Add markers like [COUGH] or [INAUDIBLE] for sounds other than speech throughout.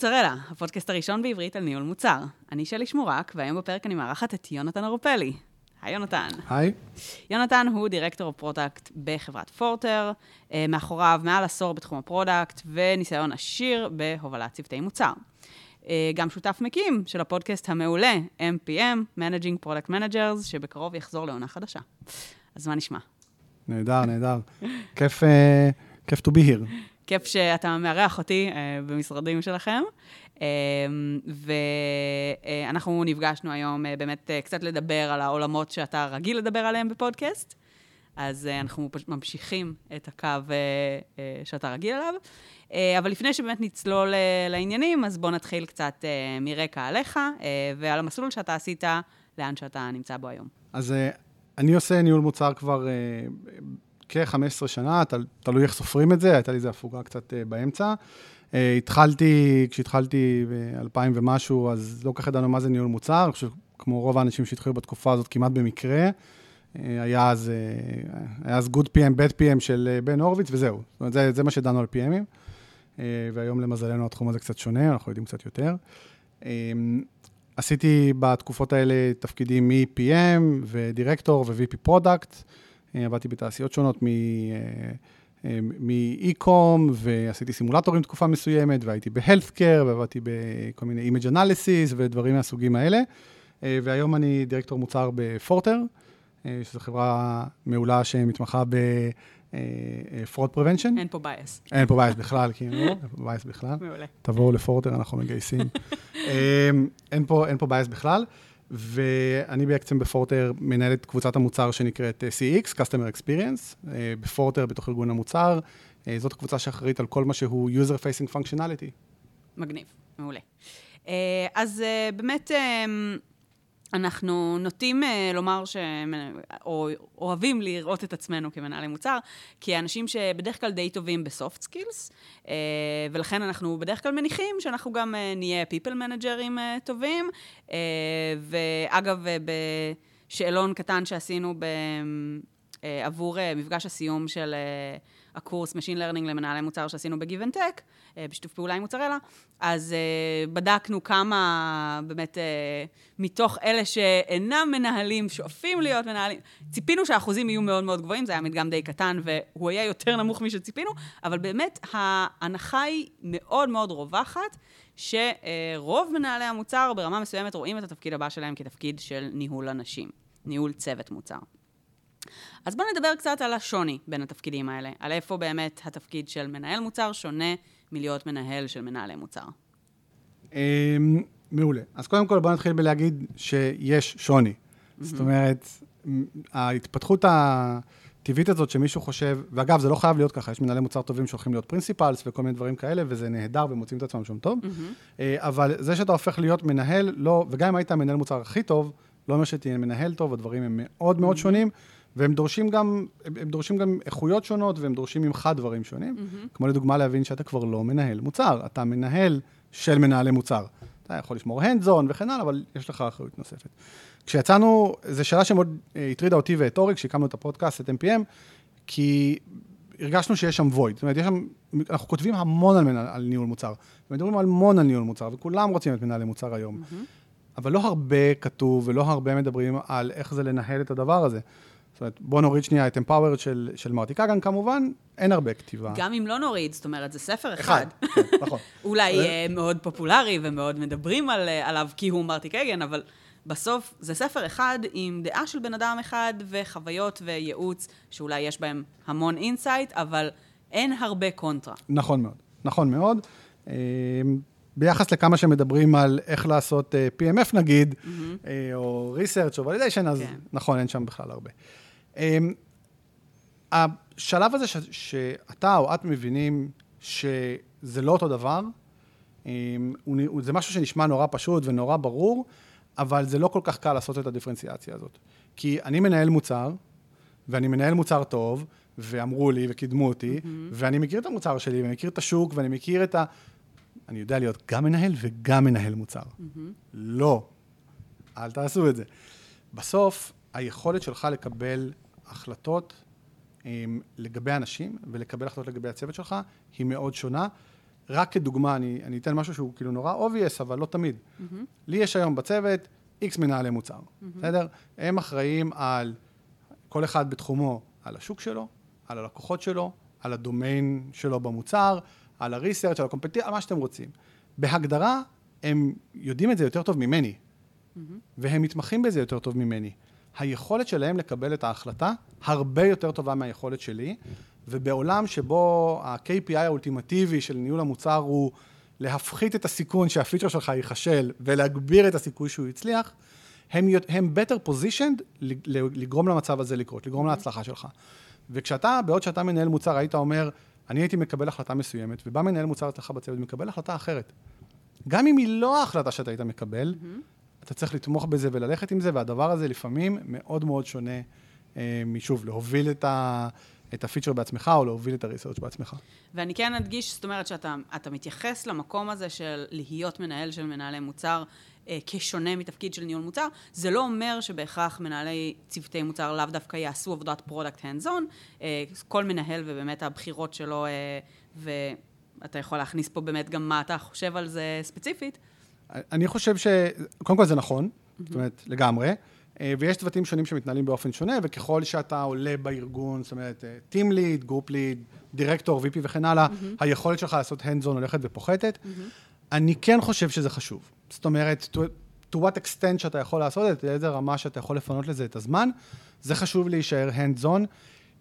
מוצרלה, הפודקאסט הראשון בעברית על ניהול מוצר. אני שלי שמורק, והיום בפרק אני מארחת את יונתן אורפלי. היי יונתן. היי. יונתן הוא director ה product בחברת Forter, אה, מאחוריו מעל עשור בתחום ה product וניסיון עשיר בהובלת צוותי מוצר. אה, גם שותף מקים של הפודקאסט המעולה, MPM, Managing Product Managers, שבקרוב יחזור לעונה חדשה. אז מה נשמע? נהדר, נהדר. כיף, uh, כיף to be here. כיף שאתה מארח אותי uh, במשרדים שלכם. Uh, ואנחנו נפגשנו היום uh, באמת uh, קצת לדבר על העולמות שאתה רגיל לדבר עליהם בפודקאסט. אז uh, אנחנו ממשיכים את הקו uh, uh, שאתה רגיל אליו. Uh, אבל לפני שבאמת נצלול uh, לעניינים, אז בואו נתחיל קצת uh, מרקע עליך uh, ועל המסלול שאתה עשית, לאן שאתה נמצא בו היום. אז uh, אני עושה ניהול מוצר כבר uh, כ-15 שנה, תל, תלוי איך סופרים את זה, הייתה לי איזו הפוגה קצת uh, באמצע. Uh, התחלתי, כשהתחלתי ב-2000 ומשהו, אז לא כל כך ידענו מה זה ניהול מוצר, אני חושב, כמו רוב האנשים שהתחילו בתקופה הזאת, כמעט במקרה. Uh, היה אז, היה אז good PM, bad PM של בן הורוביץ, וזהו. זאת אומרת, זה, זה מה שדנו על PMים. והיום למזלנו התחום הזה קצת שונה, אנחנו יודעים קצת יותר. עשיתי בתקופות האלה תפקידים מ-PM ודירקטור ו-VP product. עבדתי בתעשיות שונות מ-e-com, ועשיתי סימולטורים תקופה מסוימת, והייתי ב-healthcare, ועבדתי בכל מיני image analysis ודברים מהסוגים האלה. והיום אני דירקטור מוצר ב Forter, שזו חברה מעולה שמתמחה ב... fraud prevention. אין פה bias. אין פה bias בכלל, כאילו, אין פה [LAUGHS] bias בכלל. מעולה. תבואו ל Forter, אנחנו מגייסים. [LAUGHS] אין פה, bias בכלל, ואני בעצם בפורטר מנהל את קבוצת המוצר שנקראת CX, Customer Experience, בפורטר, בתוך ארגון המוצר. זאת הקבוצה שאחראית על כל מה שהוא user facing functionality. מגניב, מעולה. אז באמת, אנחנו נוטים uh, לומר ש... או אוהבים לראות את עצמנו כמנהלי מוצר, כאנשים שבדרך כלל די טובים ב soft skills, uh, ולכן אנחנו בדרך כלל מניחים שאנחנו גם uh, נהיה people managerים טובים. ואגב, בשאלון קטן שעשינו ב... עבור מפגש הסיום של... הקורס Machine Learning למנהלי מוצר שעשינו Tech, אה, בשיתוף פעולה עם מוצרלה, אז uh, בדקנו כמה באמת uh, מתוך אלה שאינם מנהלים, שואפים להיות מנהלים, ציפינו שהאחוזים יהיו מאוד מאוד גבוהים, זה היה מדגם די קטן והוא היה יותר נמוך משציפינו, אבל באמת ההנחה היא מאוד מאוד רווחת, שרוב מנהלי המוצר ברמה מסוימת רואים את התפקיד הבא שלהם כתפקיד של ניהול אנשים, ניהול צוות מוצר. אז בואו נדבר קצת על השוני בין התפקידים האלה, על איפה באמת התפקיד של מנהל מוצר שונה מלהיות מנהל של מנהלי מוצר. אמ, מעולה. אז קודם כל בואו נתחיל בלהגיד שיש שוני. זאת אומרת, ההתפתחות הטבעית הזאת שמישהו חושב, ואגב, זה לא חייב להיות ככה, יש מנהלי מוצר טובים שהולכים להיות פרינסיפלס וכל מיני דברים כאלה, וזה נהדר ומוצאים את עצמם שם טוב, אה, אבל זה שאתה הופך להיות מנהל, לא, וגם אם היית המנהל מוצר הכי טוב, לא אומר שתהיה מנהל טוב, הדברים הם מאוד מאוד שונים. והם דורשים גם, הם דורשים גם איכויות שונות, והם דורשים ממך דברים שונים. Mm-hmm. כמו לדוגמה להבין שאתה כבר לא מנהל מוצר, אתה מנהל של מנהלי מוצר. אתה יכול לשמור הנדזון וכן הלאה, אבל יש לך אחריות נוספת. כשיצאנו, זו שאלה שמאוד אה, הטרידה אותי ואת אורי, כשהקמנו את הפודקאסט, את MPM, כי הרגשנו שיש שם וויד. זאת אומרת, יש שם, אנחנו כותבים המון על, מנהל, על ניהול מוצר, ומדברים המון על ניהול מוצר, וכולם רוצים את מנהלי מוצר היום. Mm-hmm. אבל לא הרבה כתוב ולא הרבה מדברים על איך זה לנהל את הדבר הזה. זאת אומרת, בוא נוריד שנייה את Empowered של, של מרטי קאגן, כמובן, אין הרבה כתיבה. גם אם לא נוריד, זאת אומרת, זה ספר אחד. אחד, כן, נכון. [LAUGHS] אולי uh, מאוד פופולרי ומאוד מדברים על, uh, עליו כי הוא מרטי קאגן, אבל בסוף זה ספר אחד עם דעה של בן אדם אחד וחוויות וייעוץ, שאולי יש בהם המון insight, אבל אין הרבה קונטרה. נכון מאוד, נכון מאוד. ביחס לכמה שמדברים על איך לעשות PMF נגיד, mm-hmm. או research או validation, אז כן. נכון, אין שם בכלל הרבה. Um, השלב הזה ש, שאתה או את מבינים שזה לא אותו דבר, הוא, זה משהו שנשמע נורא פשוט ונורא ברור, אבל זה לא כל כך קל לעשות את הדיפרנציאציה הזאת. כי אני מנהל מוצר, ואני מנהל מוצר טוב, ואמרו לי וקידמו אותי, mm-hmm. ואני מכיר את המוצר שלי, ואני מכיר את השוק, ואני מכיר את ה... אני יודע להיות גם מנהל וגם מנהל מוצר. Mm-hmm. לא, אל תעשו את זה. בסוף, היכולת שלך לקבל החלטות um, לגבי אנשים ולקבל החלטות לגבי הצוות שלך היא מאוד שונה. רק כדוגמה, אני, אני אתן משהו שהוא כאילו נורא obvious, אבל לא תמיד. Mm-hmm. לי יש היום בצוות איקס מנהלי מוצר, mm-hmm. בסדר? הם אחראים על, כל אחד בתחומו, על השוק שלו, על הלקוחות שלו, על הדומיין שלו במוצר, על הריסרצ', על הקומפטיציה, על מה שאתם רוצים. בהגדרה, הם יודעים את זה יותר טוב ממני, mm-hmm. והם מתמחים בזה יותר טוב ממני. היכולת שלהם לקבל את ההחלטה הרבה יותר טובה מהיכולת שלי, ובעולם שבו ה-KPI האולטימטיבי של ניהול המוצר הוא להפחית את הסיכון שהפיצ'ר שלך ייכשל ולהגביר את הסיכוי שהוא יצליח, הם, הם better positioned לגרום למצב הזה לקרות, לגרום להצלחה שלך. וכשאתה, בעוד שאתה מנהל מוצר, היית אומר, אני הייתי מקבל החלטה מסוימת, ובא מנהל מוצר אצלך בצוות ומקבל החלטה אחרת. גם אם היא לא ההחלטה שאתה היית מקבל, mm-hmm. אתה צריך לתמוך בזה וללכת עם זה, והדבר הזה לפעמים מאוד מאוד שונה אה, משוב, להוביל את, ה, את הפיצ'ר בעצמך, או להוביל את הריסרצ' בעצמך. ואני כן אדגיש, זאת אומרת שאתה מתייחס למקום הזה של להיות מנהל של מנהלי מוצר אה, כשונה מתפקיד של ניהול מוצר, זה לא אומר שבהכרח מנהלי צוותי מוצר לאו דווקא יעשו עבודת product hands on, כל מנהל ובאמת הבחירות שלו, אה, ואתה יכול להכניס פה באמת גם מה אתה חושב על זה ספציפית. אני חושב ש... קודם כל זה נכון. זאת אומרת, לגמרי. אה, ויש צוותים שונים שמתנהלים באופן שונה, וככל שאתה עולה בארגון, זאת אומרת, Team Lead, Group Lead, Director, VP וכן הלאה, mm-hmm. היכולת שלך לעשות hands on הולכת ופוחתת. Mm-hmm. אני כן חושב שזה חשוב. זאת אומרת, to, to what extent שאתה יכול לעשות את זה, לאיזה רמה שאתה יכול לפנות לזה את הזמן, זה חשוב להישאר hands on,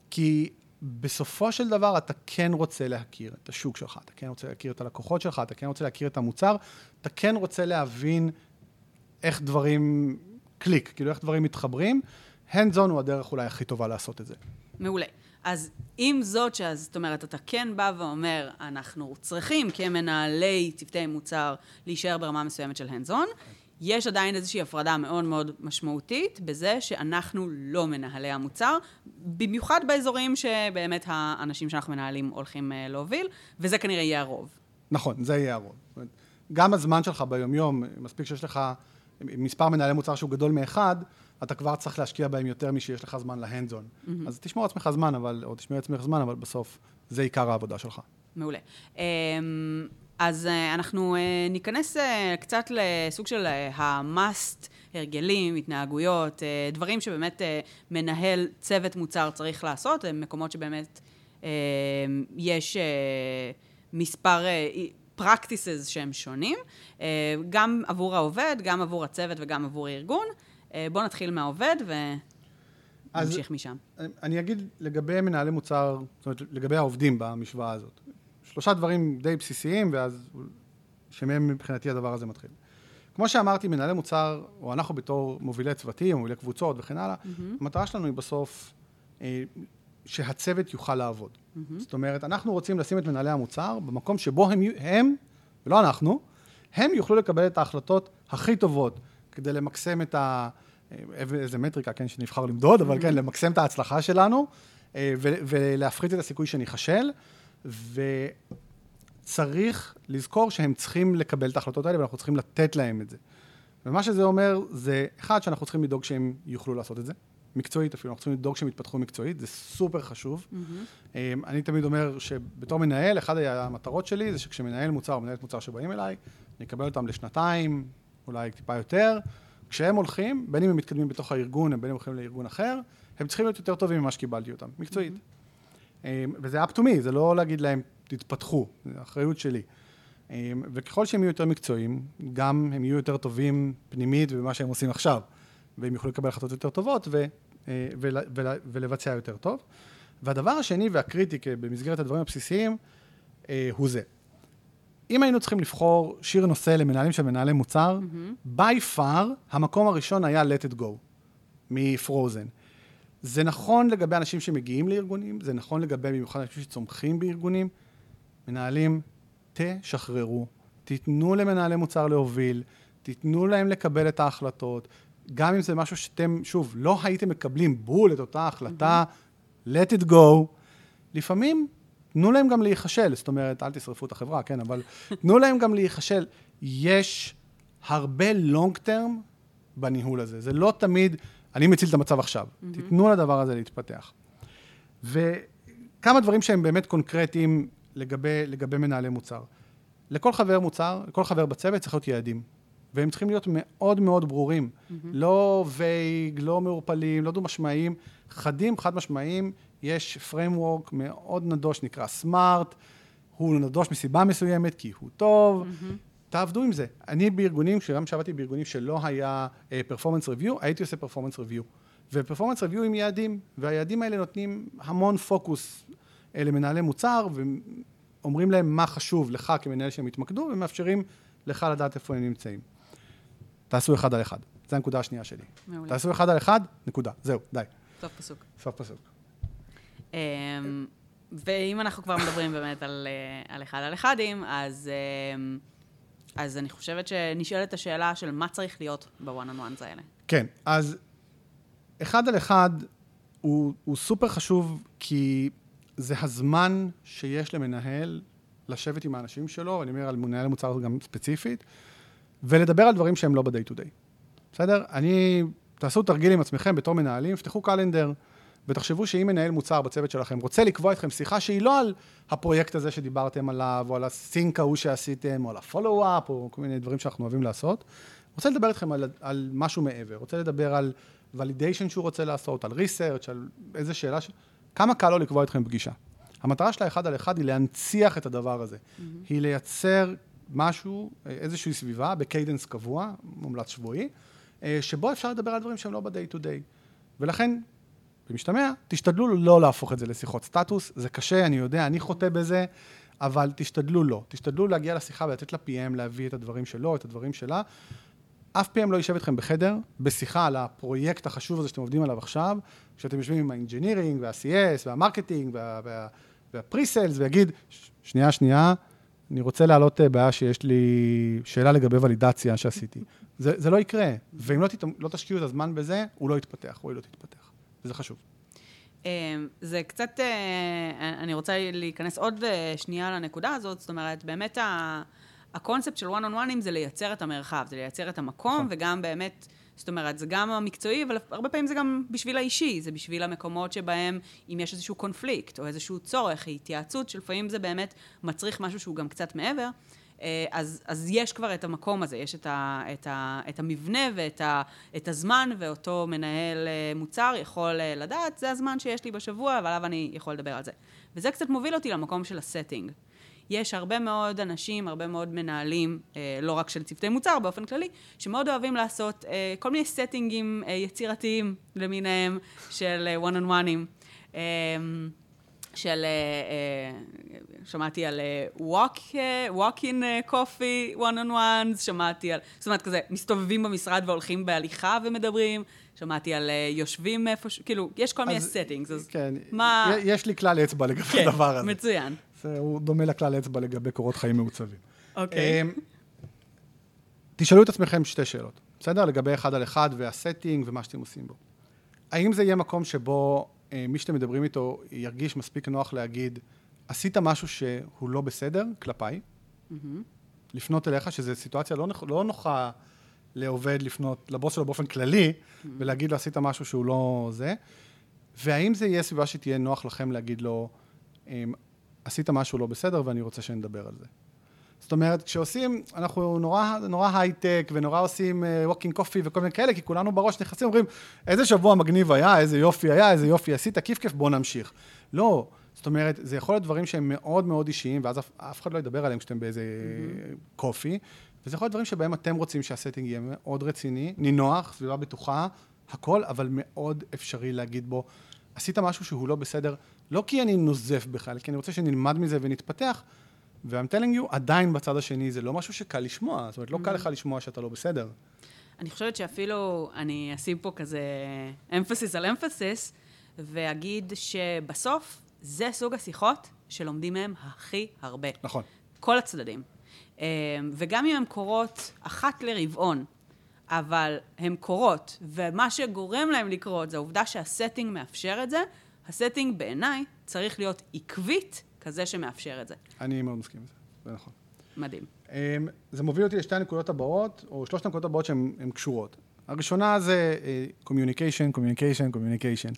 כי בסופו של דבר אתה כן רוצה להכיר את השוק שלך, אתה כן רוצה להכיר את הלקוחות שלך, אתה כן רוצה להכיר את המוצר, אתה כן רוצה להבין איך דברים קליק, כאילו איך דברים מתחברים. hands on הוא הדרך אולי הכי טובה לעשות את זה. מעולה. אז עם זאת, שאז, זאת אומרת, אתה כן בא ואומר, אנחנו צריכים כמנהלי צוותי מוצר להישאר ברמה מסוימת של hands on, יש עדיין איזושהי הפרדה מאוד מאוד משמעותית בזה שאנחנו לא מנהלי המוצר, במיוחד באזורים שבאמת האנשים שאנחנו מנהלים הולכים אה, להוביל, וזה כנראה יהיה הרוב. נכון, זה יהיה הרוב. גם הזמן שלך ביומיום, מספיק שיש לך מספר מנהלי מוצר שהוא גדול מאחד, אתה כבר צריך להשקיע בהם יותר משיש לך זמן להנדזון. Mm-hmm. אז תשמור עצמך זמן, אבל, או תשמור עצמך זמן, אבל בסוף זה עיקר העבודה שלך. מעולה. אז אה, אנחנו אה, ניכנס אה, קצת לסוג של ה-must, הרגלים, התנהגויות, דברים שבאמת מנהל צוות מוצר צריך לעשות, הם מקומות שבאמת יש מספר practices שהם שונים, גם עבור העובד, גם עבור הצוות וגם עבור הארגון. בואו נתחיל מהעובד ונמשיך משם. אני אגיד לגבי מנהלי מוצר, זאת אומרת, לגבי העובדים במשוואה הזאת. שלושה דברים די בסיסיים, ואז שמהם מבחינתי הדבר הזה מתחיל. כמו שאמרתי, מנהלי מוצר, או אנחנו בתור מובילי צוותים, מובילי קבוצות וכן הלאה, mm-hmm. המטרה שלנו היא בסוף אה, שהצוות יוכל לעבוד. Mm-hmm. זאת אומרת, אנחנו רוצים לשים את מנהלי המוצר במקום שבו הם, הם, ולא אנחנו, הם יוכלו לקבל את ההחלטות הכי טובות כדי למקסם את ה... אה, איזה מטריקה, כן, שנבחר למדוד, mm-hmm. אבל כן, למקסם את ההצלחה שלנו, אה, ולהפחית את הסיכוי שניכשל. וצריך לזכור שהם צריכים לקבל את ההחלטות האלה, ואנחנו צריכים לתת להם את זה. ומה שזה אומר, זה אחד, שאנחנו צריכים לדאוג שהם יוכלו לעשות את זה. מקצועית אפילו, אנחנו צריכים לדאוג שהם יתפתחו מקצועית, זה סופר חשוב. Mm-hmm. אני תמיד אומר שבתור מנהל, אחת המטרות שלי זה שכשמנהל מוצר או מנהלת מוצר שבאים אליי, אני אקבל אותם לשנתיים, אולי טיפה יותר. כשהם הולכים, בין אם הם מתקדמים בתוך הארגון, בין אם הם הולכים לארגון אחר, הם צריכים להיות יותר טובים ממה שקיבלתי אותם, מקצועית. Mm-hmm. אמ, וזה up to me, זה לא להגיד להם, תתפתחו, זו אחריות שלי. אמ, וככל שהם יהיו יותר מקצועיים, גם הם יהיו יותר טובים פנימית במה שהם עושים עכשיו, והם יוכלו לקבל החלטות יותר טובות ו, אה, ול, ול, ולבצע יותר טוב. והדבר השני והקריטי במסגרת הדברים הבסיסיים אה, הוא זה. אם היינו צריכים לבחור שיר נושא למנהלים של מנהלי מוצר, mm-hmm. by far, המקום הראשון היה Let it go, מפרוזן. זה נכון לגבי אנשים שמגיעים לארגונים, זה נכון לגבי במיוחד אנשים שצומחים בארגונים. מנהלים, תשחררו, תיתנו למנהלי מוצר להוביל, תיתנו להם לקבל את ההחלטות, גם אם זה משהו שאתם, שוב, לא הייתם מקבלים בול את אותה החלטה, mm-hmm. let it go. לפעמים, תנו להם גם להיכשל, זאת אומרת, אל תשרפו את החברה, כן, אבל [LAUGHS] תנו להם גם להיכשל. יש הרבה long term בניהול הזה. זה לא תמיד... אני מציל את המצב עכשיו. Mm-hmm. תיתנו לדבר הזה להתפתח. וכמה דברים שהם באמת קונקרטיים לגבי, לגבי מנהלי מוצר. לכל חבר מוצר, לכל חבר בצוות צריך להיות יעדים. והם צריכים להיות מאוד מאוד ברורים. Mm-hmm. לא וייג, לא מעורפלים, לא דו-משמעיים, חדים, חד-משמעיים. יש framework מאוד נדוש, נקרא סמארט, הוא נדוש מסיבה מסוימת, כי הוא טוב. Mm-hmm. תעבדו עם זה. אני בארגונים, כשגם שעבדתי בארגונים שלא היה פרפורמנס uh, ריוויו, הייתי עושה פרפורמנס ריוויו. ופרפורמנס ריוויו עם יעדים, והיעדים האלה נותנים המון פוקוס uh, למנהלי מוצר, ואומרים להם מה חשוב לך כמנהל שהם יתמקדו, ומאפשרים לך לדעת איפה הם נמצאים. תעשו אחד על אחד. זו הנקודה השנייה שלי. מעולה. תעשו אחד על אחד, נקודה. זהו, די. סוף פסוק. סוף פסוק. Um, ואם אנחנו כבר מדברים באמת על, uh, על אחד על אחדים, אז, um, אז אני חושבת שנשאלת השאלה של מה צריך להיות בוואן און וואנס האלה. כן, אז אחד על אחד הוא, הוא סופר חשוב, כי זה הזמן שיש למנהל לשבת עם האנשים שלו, ואני אומר על מנהל מוצר גם ספציפית, ולדבר על דברים שהם לא ב-day to day. בסדר? אני, תעשו תרגיל עם עצמכם בתור מנהלים, פתחו קלנדר, ותחשבו שאם מנהל מוצר בצוות שלכם רוצה לקבוע אתכם שיחה שהיא לא על הפרויקט הזה שדיברתם עליו, או על הסינק ההוא שעשיתם, או על הפולו-אפ, או כל מיני דברים שאנחנו אוהבים לעשות, רוצה לדבר איתכם על, על משהו מעבר, רוצה לדבר על validation שהוא רוצה לעשות, על research, על איזה שאלה, ש... כמה קל לו לקבוע אתכם פגישה. המטרה של האחד על אחד היא להנציח את הדבר הזה. Mm-hmm. היא לייצר משהו, איזושהי סביבה, ב cadence קבוע, מומלץ שבועי, שבו אפשר לדבר על דברים שהם לא ב-day to day. ולכן, במשתמע, תשתדלו לא להפוך את זה לשיחות סטטוס, זה קשה, אני יודע, אני חוטא בזה, אבל תשתדלו לא. תשתדלו להגיע לשיחה ולתת ל-PM להביא את הדברים שלו, את הדברים שלה. אף PM לא יישב איתכם בחדר, בשיחה על הפרויקט החשוב הזה שאתם עובדים עליו עכשיו, כשאתם יושבים עם ה engineering וה-CS וה marketing וה-pre-sales, ויגיד, שנייה, שנייה, אני רוצה להעלות אה, בעיה שיש לי שאלה לגבי ולידציה שעשיתי. זה, זה לא יקרה, ואם לא, תת, לא תשקיעו את הזמן בזה, הוא לא יתפתח, היא לא תתפתח, וזה חשוב. אמ, זה קצת, אה, אני רוצה להיכנס עוד אה, שנייה לנקודה הזאת, זאת אומרת, באמת הקונספט של one on one זה לייצר את המרחב, זה לייצר את המקום, נכון. וגם באמת... זאת אומרת, זה גם המקצועי, אבל הרבה פעמים זה גם בשביל האישי, זה בשביל המקומות שבהם, אם יש איזשהו קונפליקט או איזשהו צורך, התייעצות, שלפעמים זה באמת מצריך משהו שהוא גם קצת מעבר, אז, אז יש כבר את המקום הזה, יש את, ה, את, ה, את המבנה ואת ה, את הזמן, ואותו מנהל אה, מוצר יכול אה, לדעת, זה הזמן שיש לי בשבוע, ועליו אני יכול לדבר על זה. וזה קצת מוביל אותי למקום של הסטינג. יש הרבה מאוד אנשים, הרבה מאוד מנהלים, אה, לא רק של צוותי מוצר באופן כללי, שמאוד אוהבים לעשות אה, כל מיני סטינגים אה, יצירתיים למיניהם של אה, one on one'ים. של, אה, אה, שמעתי על אה, walk, walk in אה, coffee, one on ones, שמעתי על, זאת אומרת כזה, מסתובבים במשרד והולכים בהליכה ומדברים, שמעתי על יושבים איפה, כאילו, יש כל מיני settings, אז כן, מה... יש לי כלל אצבע לגבי כן, הדבר הזה. מצוין. הוא דומה לכלל אצבע לגבי קורות חיים מעוצבים. אוקיי. אמ, תשאלו את עצמכם שתי שאלות, בסדר? לגבי אחד על אחד והסטינג ומה שאתם עושים בו. האם זה יהיה מקום שבו מי שאתם מדברים איתו ירגיש מספיק נוח להגיד, עשית משהו שהוא לא בסדר כלפיי, mm-hmm. לפנות אליך, שזו סיטואציה לא, נוח, לא נוחה לעובד לפנות לבוס שלו באופן כללי, mm-hmm. ולהגיד לו, עשית משהו שהוא לא זה, והאם זה יהיה סביבה שתהיה נוח לכם להגיד לו, אמ, עשית משהו לא בסדר ואני רוצה שנדבר על זה. זאת אומרת, כשעושים, אנחנו נורא, נורא הייטק ונורא עושים walking uh, coffee וכל מיני כאלה, כי כולנו בראש נכנסים, אומרים, איזה שבוע מגניב היה, איזה יופי היה, איזה יופי עשית, כיף כיף, בוא נמשיך. לא, זאת אומרת, זה יכול להיות דברים שהם מאוד מאוד אישיים, ואז אף, אף אחד לא ידבר עליהם כשאתם באיזה mm-hmm. coffee, וזה יכול להיות דברים שבהם אתם רוצים שה setting יהיה מאוד רציני, נינוח, סביבה בטוחה, הכל, אבל מאוד אפשרי להגיד בו, עשית משהו שהוא לא בסדר, לא כי אני נוזף בכלל, כי אני רוצה שנלמד מזה ונתפתח, ו-I'm telling you, עדיין בצד השני זה לא משהו שקל לשמוע, זאת אומרת, לא קל mm-hmm. לך לשמוע שאתה לא בסדר. אני חושבת שאפילו אני אשים פה כזה אמפסיס על אמפסיס, ואגיד שבסוף זה סוג השיחות שלומדים מהם הכי הרבה. נכון. כל הצדדים. אמ, וגם אם הן קורות אחת לרבעון, אבל הן קורות, ומה שגורם להן לקרות זה העובדה שה setting מאפשר את זה, ה setting בעיניי צריך להיות עקבית כזה שמאפשר את זה. אני מאוד מסכים עם זה, זה נכון. מדהים. אמ, זה מוביל אותי לשתי הנקודות הבאות, או שלושת הנקודות הבאות שהן קשורות. הראשונה זה communication, communication, communication.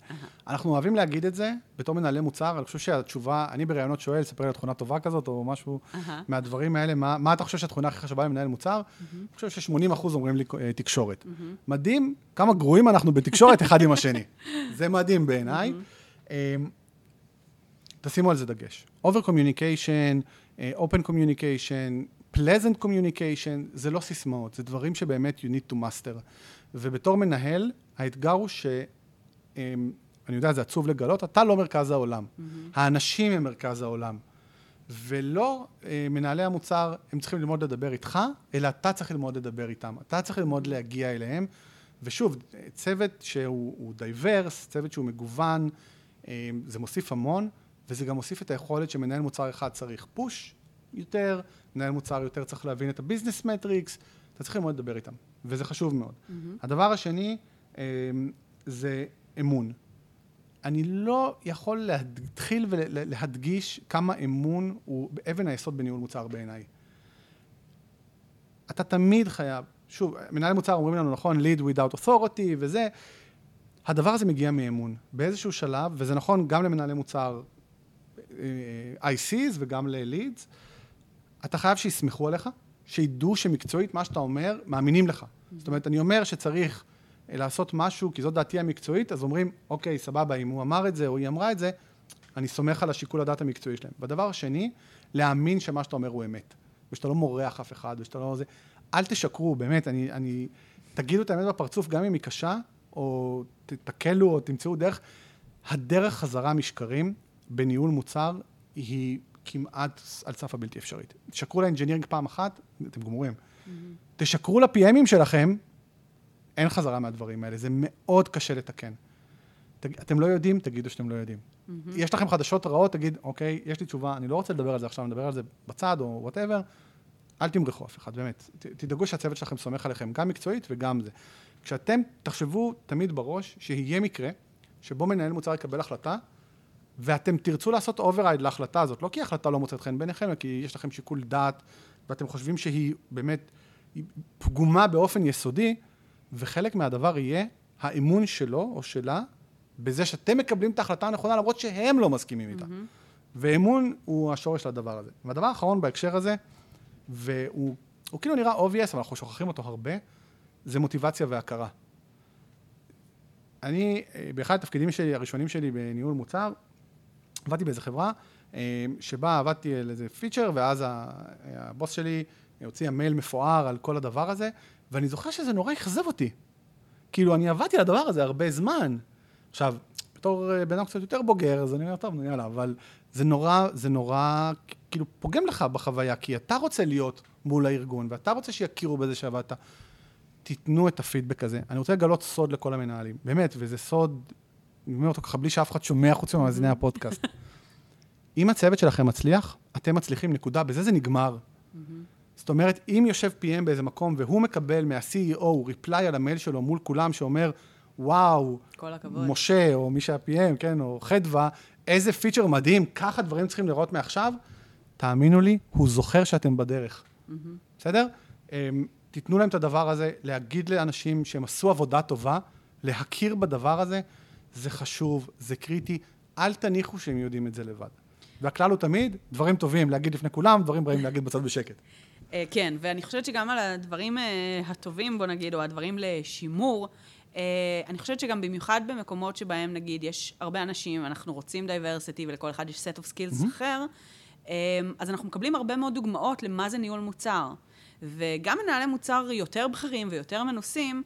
אנחנו אוהבים להגיד את זה בתור מנהלי מוצר, אני חושב שהתשובה, אני בראיונות שואל, ספר לי על תכונה טובה כזאת, או משהו אהה. מהדברים האלה, מה, מה אתה חושב שהתכונה הכי חשובה למנהל מוצר? אני חושב ש-80 אחוז אומרים לי אה, תקשורת. מדהים כמה גרועים אנחנו בתקשורת אחד עם השני. [LAUGHS] זה מדהים בעיניי. תשימו על זה דגש. Over communication, אה, open communication, pleasant communication, זה לא סיסמאות, זה דברים שבאמת you need to master. ובתור מנהל, האתגר הוא ש... אה, אני יודע, זה עצוב לגלות, אתה לא מרכז העולם. האנשים הם מרכז העולם. ולא אה, מנהלי המוצר, הם צריכים ללמוד לדבר איתך, אלא אתה צריך ללמוד לדבר איתם. אתה צריך ללמוד להגיע אליהם. ושוב, צוות שהוא הוא diverse, צוות שהוא מגוון, אה, זה מוסיף המון, וזה גם מוסיף את היכולת שמנהל מוצר אחד צריך push יותר, מנהל מוצר יותר צריך להבין את ה business metrics, אתה צריך ללמוד לדבר איתם, וזה חשוב מאוד. הדבר השני אה, זה אמון. אני לא יכול להתחיל ולהדגיש כמה אמון הוא אבן היסוד בניהול מוצר בעיניי. אתה תמיד חייב, שוב, מנהלי מוצר אומרים לנו, נכון, lead without authority וזה, הדבר הזה מגיע מאמון. באיזשהו שלב, וזה נכון גם למנהלי מוצר אה, ICs וגם ל-leads, אתה חייב שיסמכו עליך, שידעו שמקצועית מה שאתה אומר, מאמינים לך. זאת אומרת, אני אומר שצריך אה, לעשות משהו, כי זאת דעתי המקצועית, אז אומרים, אוקיי, סבבה, אם הוא אמר את זה או היא אמרה את זה, אני סומך על השיקול הדעת המקצועי שלהם. והדבר השני, להאמין שמה שאתה אומר הוא אמת, ושאתה לא מורח אף אחד, ושאתה לא... זה... אל תשקרו, באמת, אני... אני... תגידו את האמת בפרצוף, גם אם היא קשה, או תקלו, או תמצאו דרך. הדרך חזרה משקרים בניהול מוצר היא כמעט על סף הבלתי אפשרית. תשקרו לאנג'ינירינג פעם אחת, אתם גמורים. תשקרו ל-PMים שלכם, אין חזרה מהדברים האלה, זה מאוד קשה לתקן. תג- אתם לא יודעים, תגידו שאתם לא יודעים. יש לכם חדשות רעות, תגיד, אוקיי, יש לי תשובה, אני לא רוצה לדבר על זה עכשיו, נדבר על זה בצד או whatever, אל תמרחו אף אחד, באמת. ת- תדאגו שהצוות שלכם סומך עליכם, גם מקצועית וגם זה. כשאתם תחשבו תמיד בראש שיהיה מקרה שבו מנהל מוצר יקבל החלטה, ואתם תרצו לעשות override להחלטה הזאת, לא כי ההחלטה לא מוצאת חן בעיניכם, אלא כי יש לכם שיקול דעת, ואתם חושבים שהיא באמת היא פגומה באופן יסודי, וחלק מהדבר יהיה האמון שלו או שלה בזה שאתם מקבלים את ההחלטה הנכונה, למרות שהם לא מסכימים איתה. ואמון הוא השורש לדבר הזה. והדבר האחרון בהקשר הזה, והוא הוא כאילו נראה obvious, אבל אנחנו שוכחים אותו הרבה, זה מוטיבציה והכרה. אני, אה, באחד התפקידים שלי, הראשונים שלי בניהול מוצר, עבדתי באיזה חברה, אה, שבה עבדתי על איזה פיצ'ר, ואז הבוס שלי הוציא מייל מפואר על כל הדבר הזה, ואני זוכר שזה נורא אכזב אותי. כאילו, אני עבדתי על הדבר הזה הרבה זמן. עכשיו, בתור אה, בן אדם קצת יותר בוגר, אז אני אומר, טוב, נו יאללה, אבל זה נורא, זה נורא, כאילו, פוגם לך בחוויה, כי אתה רוצה להיות מול הארגון, ואתה רוצה שיכירו בזה שעבדת. תיתנו את הפידבק הזה. אני רוצה לגלות סוד לכל המנהלים, באמת, וזה סוד, אני אומר אותו ככה בלי שאף אחד שומע חוץ ממאזיני הפודקאסט. [LAUGHS] אם הצוות שלכם מצליח, אתם מצליחים, נקודה, בזה זה נגמר. זאת אומרת, אם יושב PM באיזה מקום והוא מקבל מה-CEO ריפליי על המייל שלו מול כולם שאומר, וואו. משה, או מי שה-PM, כן, או חדווה, איזה פיצ'ר מדהים, ככה דברים צריכים לראות מעכשיו, תאמינו לי, הוא זוכר שאתם בדרך. בסדר? אמ, תיתנו להם את הדבר הזה, להגיד לאנשים שהם עשו עבודה טובה, להכיר בדבר הזה, זה חשוב, זה קריטי, אל תניחו שהם יודעים את זה לבד. והכלל הוא תמיד, דברים טובים להגיד לפני כולם, דברים רעים להגיד בצד בשקט. אה, כן, ואני חושבת שגם על הדברים אה, הטובים, בוא נגיד, או הדברים לשימור, אה, אני חושבת שגם במיוחד במקומות שבהם, נגיד, יש הרבה אנשים, אנחנו רוצים diversity ולכל אחד יש set of skills אחר, אה, אז אנחנו מקבלים הרבה מאוד דוגמאות למה זה ניהול מוצר. וגם מנהלי מוצר יותר בכירים ויותר מנוסים,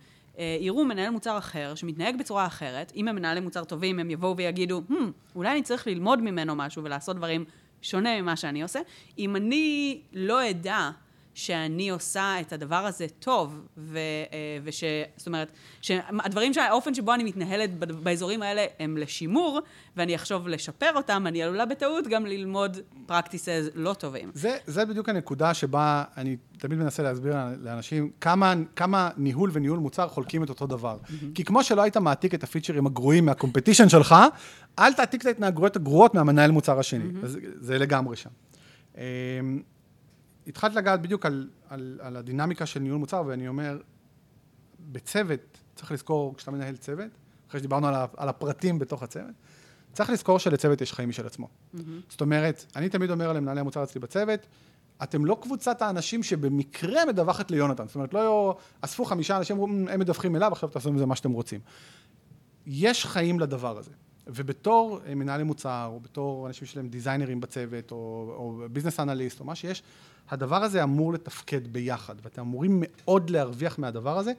יראו מנהל מוצר אחר שמתנהג בצורה אחרת. אם הם מנהלי מוצר טובים, הם יבואו ויגידו, hmm, אולי אני צריך ללמוד ממנו משהו ולעשות דברים שונה ממה שאני עושה. אם אני לא אדע שאני עושה את הדבר הזה טוב, ו, אה, וש... זאת אומרת, שהדברים, שה- האופן שבו אני מתנהלת באזורים האלה הם לשימור, ואני אחשוב לשפר אותם, אני עלולה בטעות גם ללמוד practices לא טובים. זה, זה בדיוק הנקודה שבה אני תמיד מנסה להסביר לאנשים כמה, כמה ניהול וניהול מוצר חולקים את אותו דבר. כי כמו שלא היית מעתיק את הפיצ'רים הגרועים מהקומפטישן שלך, אל תעתיק את ההתנהגויות הגרועות מהמנהל מוצר השני. אז זה לגמרי שם. אמ, התחלת לגעת בדיוק על, על, על הדינמיקה של ניהול מוצר, ואני אומר, בצוות, צריך לזכור, כשאתה מנהל צוות, אחרי שדיברנו על, על הפרטים בתוך הצוות, צריך לזכור שלצוות יש חיים משל עצמו. Mm-hmm. זאת אומרת, אני תמיד אומר למנהלי המוצר אצלי בצוות, אתם לא קבוצת האנשים שבמקרה מדווחת ליונתן. זאת אומרת, לא אספו חמישה אנשים, הם מדווחים אליו, עכשיו תעשו עם זה מה שאתם רוצים. יש חיים לדבר הזה. ובתור אה, מנהלי מוצר, או בתור אנשים שלהם דיזיינרים בצוות, או, או ביזנס אנליסט, או מה שיש, הדבר הזה אמור לתפקד ביחד, ואתם אמורים מאוד להרוויח מהדבר הזה,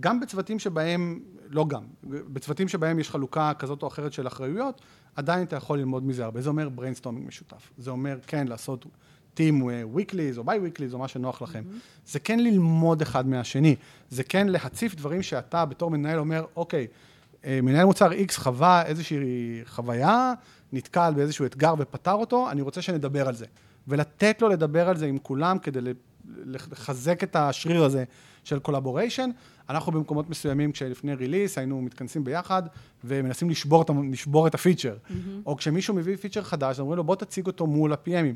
גם בצוותים שבהם, לא גם, בצוותים שבהם יש חלוקה כזאת או אחרת של אחריויות, עדיין אתה יכול ללמוד מזה הרבה. זה אומר brainstorming משותף. זה אומר, כן, לעשות team weeklies או bi-weeklies או מה שנוח לכם. Mm-hmm. זה כן ללמוד אחד מהשני. זה כן להציף דברים שאתה בתור מנהל אומר, אוקיי, אה, מנהל מוצר X חווה איזושהי חוויה, נתקל באיזשהו אתגר ופתר אותו, אני רוצה שנדבר על זה. ולתת לו לדבר על זה עם כולם כדי לחזק את השריר הזה של collaboration. אנחנו במקומות מסוימים, כשלפני release, היינו מתכנסים ביחד ומנסים לשבור, לשבור את ה feature. Mm-hmm. או כשמישהו מביא feature חדש, אומרים לו, בוא תציג אותו מול ה-PMים.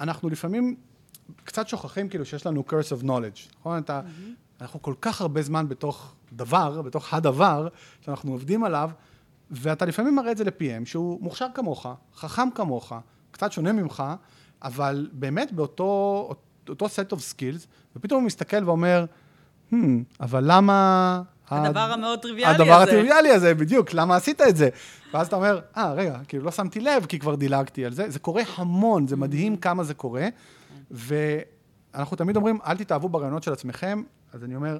אנחנו לפעמים קצת שוכחים כאילו שיש לנו curse of knowledge, נכון? Mm-hmm. אתה, אנחנו כל כך הרבה זמן בתוך דבר, בתוך הדבר, שאנחנו עובדים עליו, ואתה לפעמים מראה את זה ל-PM, שהוא מוכשר כמוך, חכם כמוך, קצת שונה ממך, אבל באמת באותו אותו set of skills, ופתאום הוא מסתכל ואומר, hmm, אבל למה... הדבר הד... המאוד טריוויאלי הזה. הדבר הטריוויאלי הזה, בדיוק, למה עשית את זה? ואז אתה אומר, אה, ah, רגע, כאילו לא שמתי לב, כי כבר דילגתי על זה. זה קורה המון, זה מדהים כמה זה קורה. ואנחנו תמיד אומרים, אל תתאהבו ברעיונות של עצמכם, אז אני אומר,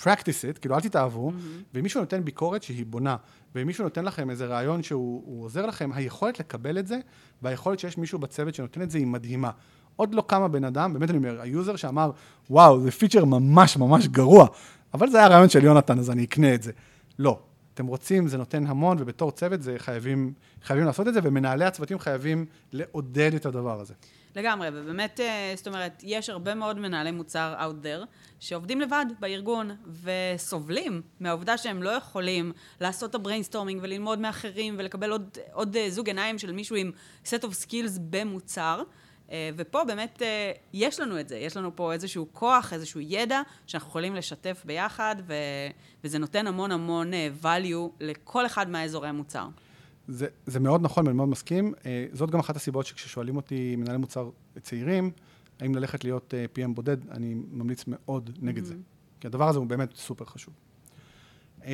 practice it, כאילו אל תתאהבו, mm-hmm. ואם מישהו נותן ביקורת שהיא בונה, ואם מישהו נותן לכם איזה רעיון שהוא עוזר לכם, היכולת לקבל את זה, והיכולת שיש מישהו בצוות שנותן את זה היא מדהימה. עוד לא קם הבן אדם, באמת אני אומר, היוזר שאמר, וואו, זה feature ממש ממש גרוע, אבל זה היה הרעיון של יונתן, אז אני אקנה את זה. לא. אתם רוצים, זה נותן המון, ובתור צוות זה חייבים, חייבים לעשות את זה, ומנהלי הצוותים חייבים לעודד את הדבר הזה. לגמרי, ובאמת, אה, זאת אומרת, יש הרבה מאוד מנהלי מוצר out there שעובדים לבד בארגון וסובלים מהעובדה שהם לא יכולים לעשות את ה brainstorming וללמוד מאחרים ולקבל עוד, עוד אה, זוג עיניים של מישהו עם set of skills במוצר. אה, ופה באמת יש לנו את זה, יש לנו פה איזשהו כוח, איזשהו ידע שאנחנו יכולים לשתף ביחד, ו... וזה נותן המון המון value לכל אחד מהאזורי המוצר. זה, זה מאוד נכון ואני מאוד מסכים. אה, זאת גם אחת הסיבות שכששואלים אותי מנהלי מוצר צעירים, האם ללכת להיות uh, PM בודד, אני ממליץ מאוד נגד mm-hmm. זה. כי הדבר הזה הוא באמת סופר חשוב. Um,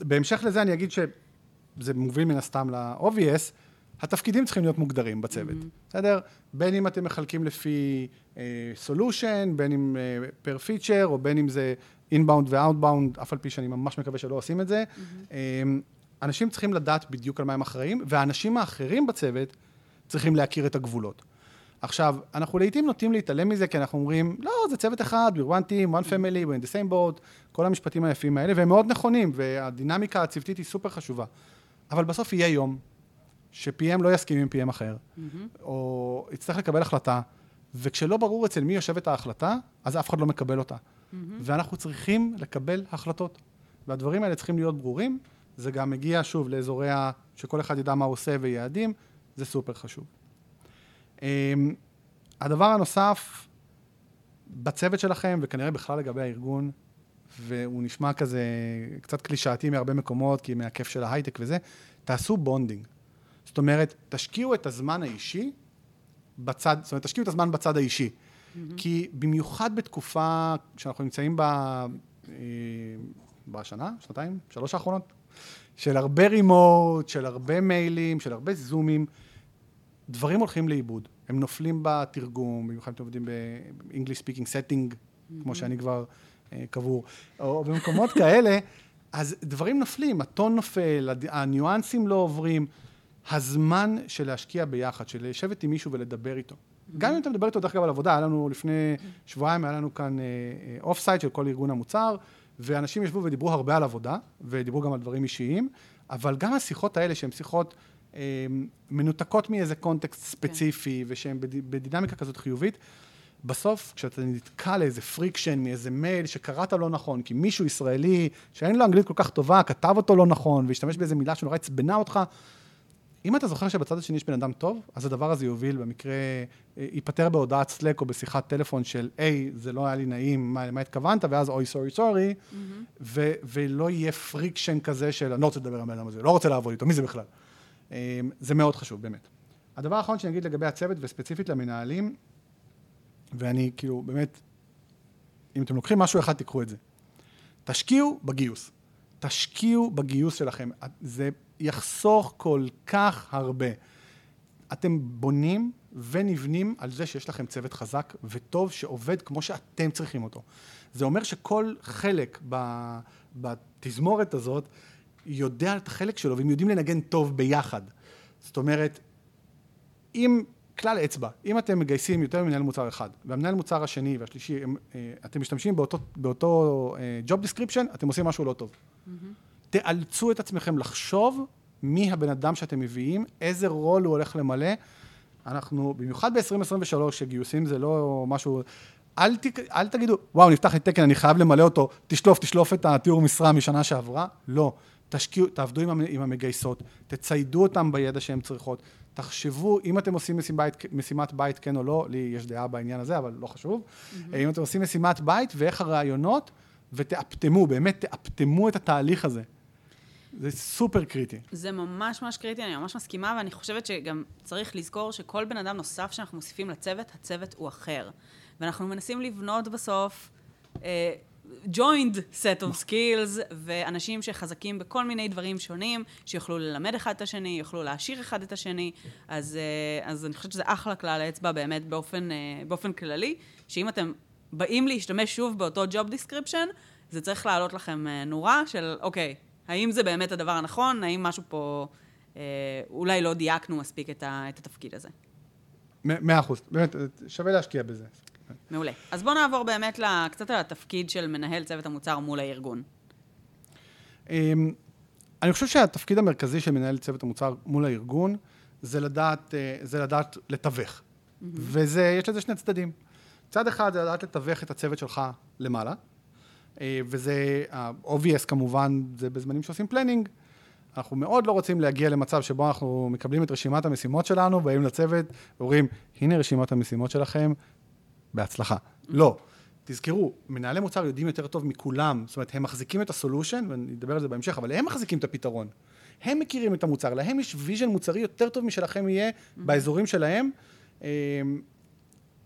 בהמשך לזה אני אגיד שזה מוביל מן הסתם ל-obvious, התפקידים צריכים להיות מוגדרים בצוות, mm-hmm. בסדר? בין אם אתם מחלקים לפי uh, solution, בין אם uh, per feature, או בין אם זה inbound ו-outbound, אף על פי שאני ממש מקווה שלא עושים את זה. Mm-hmm. Um, אנשים צריכים לדעת בדיוק על מה הם אחראים, והאנשים האחרים בצוות צריכים להכיר את הגבולות. עכשיו, אנחנו לעיתים נוטים להתעלם מזה, כי אנחנו אומרים, לא, זה צוות אחד, we're one team, one family, we're in the same boat, כל המשפטים היפים האלה, והם מאוד נכונים, והדינמיקה הצוותית היא סופר חשובה. אבל בסוף יהיה יום ש-PM לא יסכים עם PM אחר, mm-hmm. או יצטרך לקבל החלטה, וכשלא ברור אצל מי יושבת ההחלטה, אז אף אחד לא מקבל אותה. Mm-hmm. ואנחנו צריכים לקבל החלטות. והדברים האלה צריכים להיות ברורים, זה גם מגיע שוב לאזורי ה... שכל אחד ידע מה הוא עושה ויעדים, זה סופר חשוב. אמ, הדבר הנוסף, בצוות שלכם, וכנראה בכלל לגבי הארגון, והוא נשמע כזה קצת קלישאתי מהרבה מקומות, כי מהכיף של ההייטק וזה, תעשו bonding. זאת אומרת, תשקיעו את הזמן האישי בצד, זאת אומרת, תשקיעו את הזמן בצד האישי. Mm-hmm. כי במיוחד בתקופה שאנחנו נמצאים בה, אה, בשנה, שנתיים, שלוש האחרונות, של הרבה רימוט, של הרבה מיילים, של הרבה זומים, דברים הולכים לאיבוד. הם נופלים בתרגום, במיוחד אם אתם עובדים ב-English speaking setting, mm-hmm. כמו שאני כבר uh, קבור, או במקומות כאלה, אז דברים נופלים, הטון נופל, הניואנסים לא עוברים. הזמן של להשקיע ביחד, של לשבת עם מישהו ולדבר איתו. Mm-hmm. גם אם אתה מדבר איתו דרך אגב על עבודה, היה לנו לפני שבועיים, היה לנו כאן off uh, site של כל ארגון המוצר, ואנשים ישבו ודיברו הרבה על עבודה, ודיברו גם על דברים אישיים, אבל גם השיחות האלה שהן שיחות אה, מנותקות מאיזה קונטקסט כן. ספציפי, כן. ושהן בד, בדינמיקה כזאת חיובית, בסוף, כשאתה נתקע לאיזה friction מאיזה מייל שקראת לא נכון, כי מישהו ישראלי שאין לו אנגלית כל כך טובה, כתב אותו לא נכון, והשתמש באיזה מילה שנורא עצבנה אותך, אם אתה זוכר שבצד השני יש בן אדם טוב, אז הדבר הזה יוביל במקרה, אה, ייפתר בהודעת Slack או בשיחת טלפון של, היי, זה לא היה לי נעים, מה, למה התכוונת, ואז אוי, sorry, sorry, ולא יהיה friction כזה של, אני לא רוצה לדבר עם הבן אדם הזה, לא רוצה לעבוד איתו, מי זה בכלל? אה, זה מאוד חשוב, באמת. הדבר האחרון שאני אגיד לגבי הצוות, וספציפית למנהלים, ואני כאילו, באמת, אם אתם לוקחים משהו אחד, תיקחו את זה. תשקיעו בגיוס. תשקיעו בגיוס שלכם. זה יחסוך כל כך הרבה. אתם בונים ונבנים על זה שיש לכם צוות חזק וטוב שעובד כמו שאתם צריכים אותו. זה אומר שכל חלק בתזמורת הזאת יודע את החלק שלו והם יודעים לנגן טוב ביחד. זאת אומרת, אם כלל אצבע, אם אתם מגייסים יותר ממנהל מוצר אחד, והמנהל מוצר השני והשלישי, הם, אה, אתם משתמשים באותו, באותו uh, job description, אתם עושים משהו לא טוב. Mm-hmm. תאלצו את עצמכם לחשוב מי הבן אדם שאתם מביאים, איזה רול הוא הולך למלא. אנחנו, במיוחד ב-2023, שגיוסים זה לא משהו... אל, ת, אל תגידו, וואו, נפתח לי תקן, אני חייב למלא אותו, תשלוף, תשלוף את התיאור משרה משנה שעברה. לא. תשקיעו, תעבדו עם, עם המגייסות, תציידו אותם בידע שהן צריכות, תחשבו, אם אתם עושים משימת בית, משימת בית כן או לא, לי יש דעה בעניין הזה, אבל לא חשוב. Mm-hmm. אם אתם עושים משימת בית ואיך הרעיונות, ותאפטמו, באמת תאפטמו את התהליך הזה. זה סופר קריטי. זה ממש ממש קריטי, אני ממש מסכימה, ואני חושבת שגם צריך לזכור שכל בן אדם נוסף שאנחנו מוסיפים לצוות, הצוות הוא אחר. ואנחנו מנסים לבנות בסוף uh, joined set of skills, ואנשים שחזקים בכל מיני דברים שונים, שיוכלו ללמד אחד את השני, יוכלו להעשיר אחד את השני, אז, uh, אז אני חושבת שזה אחלה כלל האצבע באמת באופן, uh, באופן כללי, שאם אתם באים להשתמש שוב באותו job description, זה צריך לעלות לכם נורה של, אוקיי, האם זה באמת הדבר הנכון? האם משהו פה, אה, אולי לא דייקנו מספיק את, ה, את התפקיד הזה? מאה אחוז, באמת, שווה להשקיע בזה. מעולה. אז בואו נעבור באמת קצת על התפקיד של מנהל צוות המוצר מול הארגון. אמ, אני חושב שהתפקיד המרכזי של מנהל צוות המוצר מול הארגון זה לדעת, אה, זה לדעת לתווך. Mm-hmm. ויש לזה שני צדדים. צד אחד זה לדעת לתווך את הצוות שלך למעלה, וזה, ה-obvious כמובן, זה בזמנים שעושים planning. אנחנו מאוד לא רוצים להגיע למצב שבו אנחנו מקבלים את רשימת המשימות שלנו, באים לצוות ואומרים, הנה רשימת המשימות שלכם, בהצלחה. לא. תזכרו, מנהלי מוצר יודעים יותר טוב מכולם, זאת אומרת, הם מחזיקים את ה solution, ואני אדבר על זה בהמשך, אבל הם מחזיקים את הפתרון. הם מכירים את המוצר, להם יש vision מוצרי יותר טוב משלכם יהיה mm-hmm. באזורים שלהם.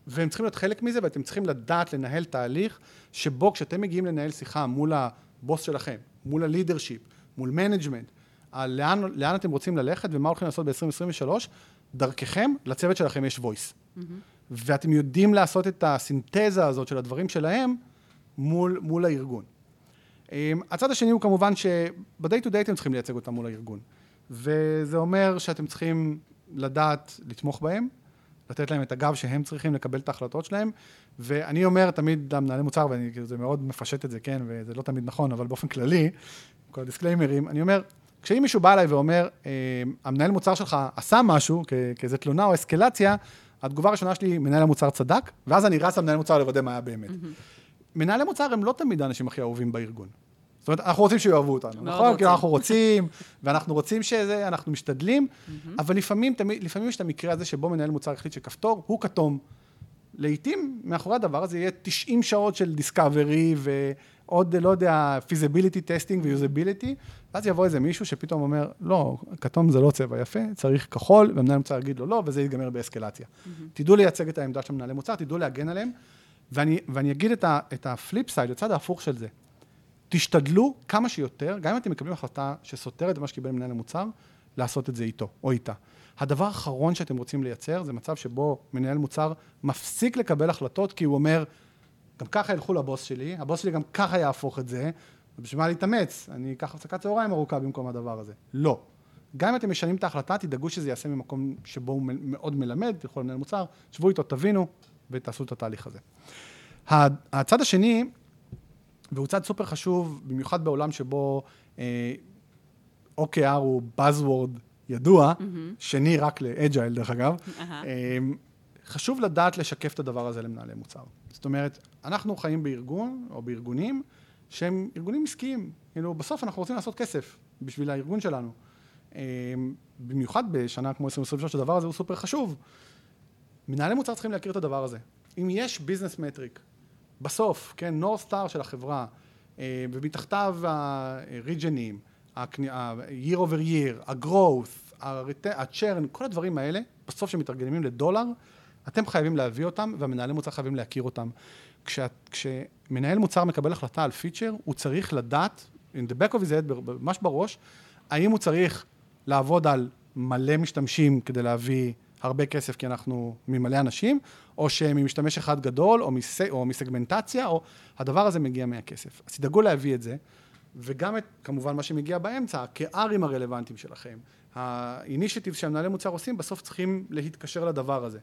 והם צריכים להיות חלק מזה, ואתם צריכים לדעת לנהל תהליך שבו כשאתם מגיעים לנהל שיחה מול הבוס שלכם, מול ה leadership, מול management, על לאן, לאן אתם רוצים ללכת ומה הולכים לעשות ב-2023, דרככם, לצוות שלכם יש voice. Mm-hmm. ואתם יודעים לעשות את הסינתזה הזאת של הדברים שלהם מול, מול הארגון. אמ, הצד השני הוא כמובן שב-day to day אתם צריכים לייצג אותם מול הארגון. וזה אומר שאתם צריכים לדעת לתמוך בהם, לתת להם את הגב שהם צריכים לקבל את ההחלטות שלהם. ואני אומר תמיד למנהלי מוצר, ואני כאילו, זה מאוד מפשט את זה, כן, וזה לא תמיד נכון, אבל באופן כללי, כל הדיסקליימרים, אני אומר, כשאם מישהו בא אליי ואומר, אה, המנהל מוצר שלך עשה משהו, כאיזה תלונה או אסקלציה, התגובה הראשונה שלי, מנהל המוצר צדק, ואז אני רץ למנהל מוצר לוודא מה היה באמת. Mm-hmm. מנהלי מוצר הם לא תמיד האנשים הכי אהובים בארגון. זאת אומרת, אנחנו רוצים שיאהבו אותנו, נכון? כי אנחנו רוצים, ואנחנו רוצים שזה, אנחנו משתדלים, אבל לפעמים, תמיד, לפעמים יש את המקרה הזה שבו מנהל מוצר החליט שכפתור הוא כתום. לעתים, מאחורי הדבר הזה יהיה 90 שעות של discovery ועוד, לא יודע, feasibility testing ו usability, ואז יבוא איזה מישהו שפתאום אומר, לא, כתום זה לא צבע יפה, צריך כחול, ומנהל מוצר יגיד לו לא, וזה יתגמר באסקלציה. תדעו לייצג את העמדה של מנהלי מוצר, תדעו להגן עליהם, ואני, ואני אגיד את, ה, את ה flip side, הצד ההפוך של זה. תשתדלו כמה שיותר, גם אם אתם מקבלים החלטה שסותרת את מה שקיבל מנהל המוצר, לעשות את זה איתו או איתה. הדבר האחרון שאתם רוצים לייצר זה מצב שבו מנהל מוצר מפסיק לקבל החלטות כי הוא אומר, גם ככה ילכו לבוס שלי, הבוס שלי גם ככה יהפוך את זה, ובשביל מה להתאמץ? אני אקח הפסקת צהריים ארוכה במקום הדבר הזה. לא. גם אם אתם משנים את ההחלטה, תדאגו שזה ייעשה ממקום שבו הוא מאוד מלמד, תלכו למנהל מוצר, שבו איתו, תבינו, ותעשו את התהליך הזה. הצד השני, והוא צד סופר חשוב, במיוחד בעולם שבו אה, OKR הוא Buzzword ידוע, mm-hmm. שני רק לאג'ייל דרך אגב, uh-huh. אה, חשוב לדעת לשקף את הדבר הזה למנהלי מוצר. זאת אומרת, אנחנו חיים בארגון, או בארגונים, שהם ארגונים עסקיים. כאילו, בסוף אנחנו רוצים לעשות כסף בשביל הארגון שלנו. במיוחד בשנה כמו 2023, הדבר הזה הוא סופר חשוב. מנהלי מוצר צריכים להכיר את הדבר הזה. אם יש ביזנס מטריק, בסוף, כן, נור סטאר של החברה, ומתחתיו הריג'נים, ה-year over year, ה-growth, ה-churn, כל הדברים האלה, בסוף שמתרגמים לדולר, אתם חייבים להביא אותם, והמנהלי מוצר חייבים להכיר אותם. כשה, כשמנהל מוצר מקבל החלטה על פיצ'ר, הוא צריך לדעת, in the back of his head, ממש בראש, האם הוא צריך לעבוד על מלא משתמשים כדי להביא הרבה כסף כי אנחנו ממלא אנשים, או שממשתמש אחד גדול, או, מס, או מסגמנטציה, או הדבר הזה מגיע מהכסף. אז תדאגו להביא את זה, וגם את, כמובן, מה שמגיע באמצע, ה-KRים הרלוונטיים שלכם, האינישטיב שהמנהלי מוצר עושים, בסוף צריכים להתקשר לדבר הזה.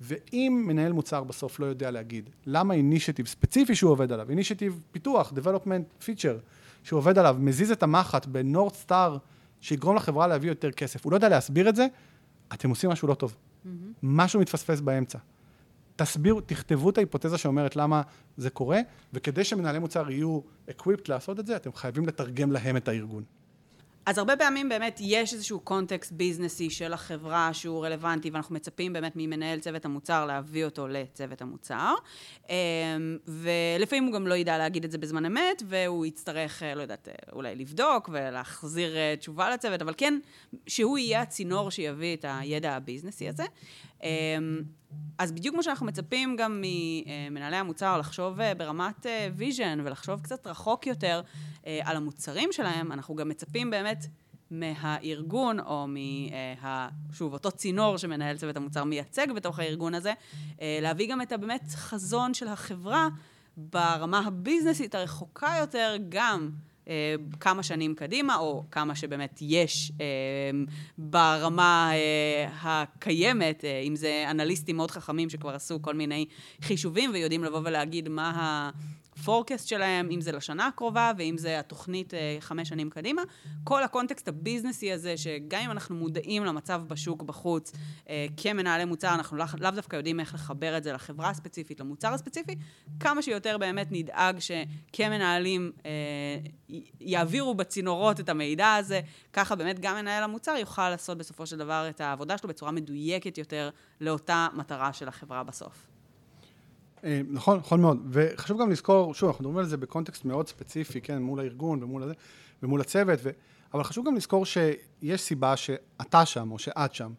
ואם מנהל מוצר בסוף לא יודע להגיד למה אינישטיב ספציפי שהוא עובד עליו, אינישטיב פיתוח, development feature, שהוא עובד עליו, מזיז את המחט בנורד סטאר, שיגרום לחברה להביא יותר כסף, הוא לא יודע להסביר את זה, אתם עושים משהו לא טוב. Mm-hmm. משהו מתפספס באמצע. תסבירו, תכתבו את ההיפותזה שאומרת למה זה קורה, וכדי שמנהלי מוצר יהיו equipped לעשות את זה, אתם חייבים לתרגם להם את הארגון. אז הרבה פעמים באמת יש איזשהו קונטקסט ביזנסי של החברה שהוא רלוונטי, ואנחנו מצפים באמת ממנהל צוות המוצר להביא אותו לצוות המוצר. אמ, ולפעמים הוא גם לא ידע להגיד את זה בזמן אמת, והוא יצטרך, אה, לא יודעת, אה, אולי לבדוק ולהחזיר אה, תשובה לצוות, אבל כן, שהוא יהיה הצינור שיביא את הידע הביזנסי הזה. אמ, אז בדיוק כמו שאנחנו מצפים גם ממנהלי המוצר לחשוב ברמת vision ולחשוב קצת רחוק יותר על המוצרים שלהם, אנחנו גם מצפים באמת מהארגון, או מה... שוב, אותו צינור שמנהל צוות המוצר מייצג בתוך הארגון הזה, להביא גם את הבאמת חזון של החברה ברמה הביזנסית הרחוקה יותר, גם אה, כמה שנים קדימה, או כמה שבאמת יש אה, ברמה אה, הקיימת, אם זה אנליסטים מאוד חכמים שכבר עשו כל מיני חישובים ויודעים לבוא ולהגיד מה ה... הפורקסט שלהם, אם זה לשנה הקרובה ואם זה התוכנית אה, חמש שנים קדימה. כל הקונטקסט הביזנסי הזה, שגם אם אנחנו מודעים למצב בשוק בחוץ, אה, כמנהלי מוצר, אנחנו לאו לא דווקא יודעים איך לחבר את זה לחברה הספציפית, למוצר הספציפי, כמה שיותר באמת נדאג שכמנהלים אה, יעבירו בצינורות את המידע הזה, ככה באמת גם מנהל המוצר יוכל לעשות בסופו של דבר את העבודה שלו בצורה מדויקת יותר לאותה מטרה של החברה בסוף. אה, נכון, נכון מאוד. וחשוב גם לזכור, שוב, אנחנו מדברים על זה בקונטקסט מאוד ספציפי, כן, מול הארגון ומול, הזה, ומול הצוות, ו... אבל חשוב גם לזכור שיש סיבה שאתה שם או שאת שם.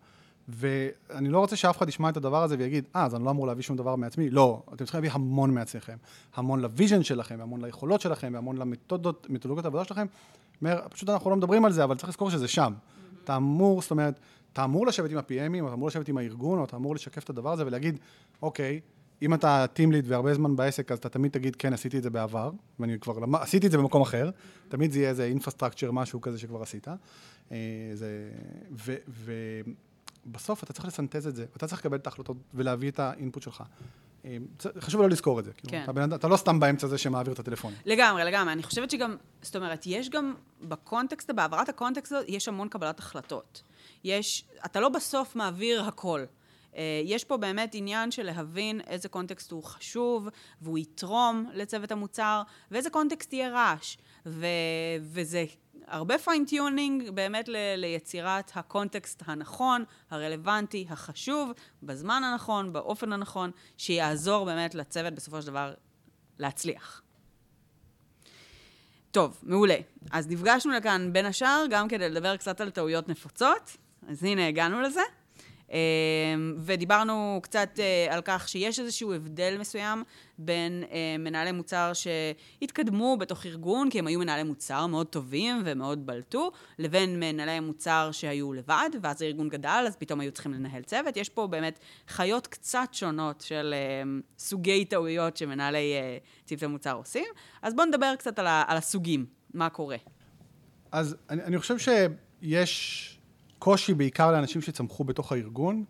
ואני לא רוצה שאף אחד ישמע את הדבר הזה ויגיד, אה, אז אני לא אמור להביא שום דבר מעצמי. לא, אתם צריכים להביא המון מעצמכם. המון ל vision שלכם, המון ליכולות שלכם, והמון למתודות, העבודה שלכם. אומר, פשוט אנחנו לא מדברים על זה, אבל צריך לזכור שזה שם. Mm-hmm. אתה אמור, זאת אומרת, אתה אמור לשבת עם ה-PMים, אתה אמור לשבת עם הארגון, או אתה אמור לשקף את הדבר הזה ולהגיד, אוקיי, אם אתה team lead והרבה זמן בעסק, אז אתה תמיד תגיד, כן, עשיתי את זה בעבר, ואני כבר למד, עשיתי את זה במקום אחר, תמיד זה יהיה איזה infrastructure, משהו כזה שכבר עשית. אה, זה, ו, ובסוף אתה צריך לסנטז את זה, ואתה צריך לקבל את ההחלטות ולהביא את ה input שלך. אה, חשוב לא לזכור את זה. כאילו, כן. אתה, אתה לא סתם באמצע זה שמעביר את הטלפון. לגמרי, לגמרי. אני חושבת שגם, זאת אומרת, יש גם ב context, בהעברת ה context הזאת, יש המון קבלת החלטות. יש, אתה לא בסוף מעביר הכל. אה, יש פה באמת עניין של להבין איזה context הוא חשוב, והוא יתרום לצוות המוצר, ואיזה קונטקסט יהיה רעש. ו- וזה הרבה fine-tuning באמת ל- ליצירת הקונטקסט הנכון, הרלוונטי, החשוב, בזמן הנכון, באופן הנכון, שיעזור באמת לצוות בסופו של דבר להצליח. טוב, מעולה. אז נפגשנו לכאן בין השאר גם כדי לדבר קצת על טעויות נפוצות. אז הנה, הגענו לזה. אמ, ודיברנו קצת אה, על כך שיש איזשהו הבדל מסוים בין אה, מנהלי מוצר שהתקדמו בתוך ארגון, כי הם היו מנהלי מוצר מאוד טובים ומאוד בלטו, לבין מנהלי מוצר שהיו לבד, ואז הארגון גדל, אז פתאום היו צריכים לנהל צוות. יש פה באמת חיות קצת שונות של אמ, סוגי טעויות שמנהלי אה, צוותי מוצר עושים. אז בואו נדבר קצת על הסוגים, מה קורה. אז אני, אני חושב שיש... קושי בעיקר לאנשים שצמחו בתוך הארגון,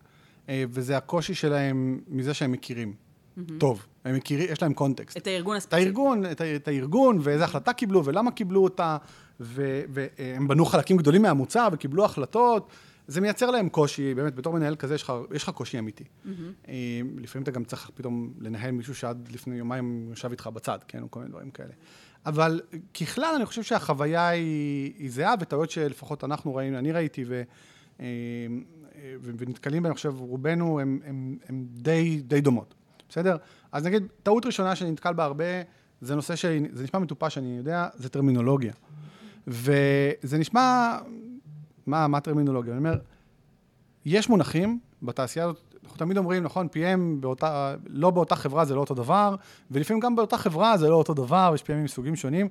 אה, וזה הקושי שלהם מזה שהם מכירים. Mm-hmm. טוב, הם מכירים, יש להם קונטקסט. את הארגון הספציפי. את הארגון, את, את הארגון, ואיזה החלטה קיבלו, ולמה קיבלו אותה, ו, והם בנו חלקים גדולים מהמוצר, וקיבלו החלטות, זה מייצר להם קושי, באמת, בתור מנהל כזה יש לך, יש לך קושי אמיתי. Mm-hmm. אה, לפעמים אתה גם צריך פתאום לנהל מישהו שעד לפני יומיים ישב איתך בצד, כן, או כל מיני דברים כאלה. אבל ככלל, אני חושב שהחוויה היא, היא זהה, וטעויות שלפחות אנחנו ראינו, אני ראיתי, ו, אה, ו, ונתקלים בהן, חושב, רובנו, הן די, די דומות, בסדר? אז נגיד, טעות ראשונה שאני נתקל בה הרבה, זה נושא שזה נשמע מטופש, אני יודע, זה טרמינולוגיה. וזה נשמע, מה, מה טרמינולוגיה? אני אומר, יש מונחים בתעשייה הזאת, אנחנו תמיד אומרים, נכון, PM באותה, לא באותה חברה זה לא אותו דבר, ולפעמים גם באותה חברה זה לא אותו דבר, יש PMים מסוגים שונים.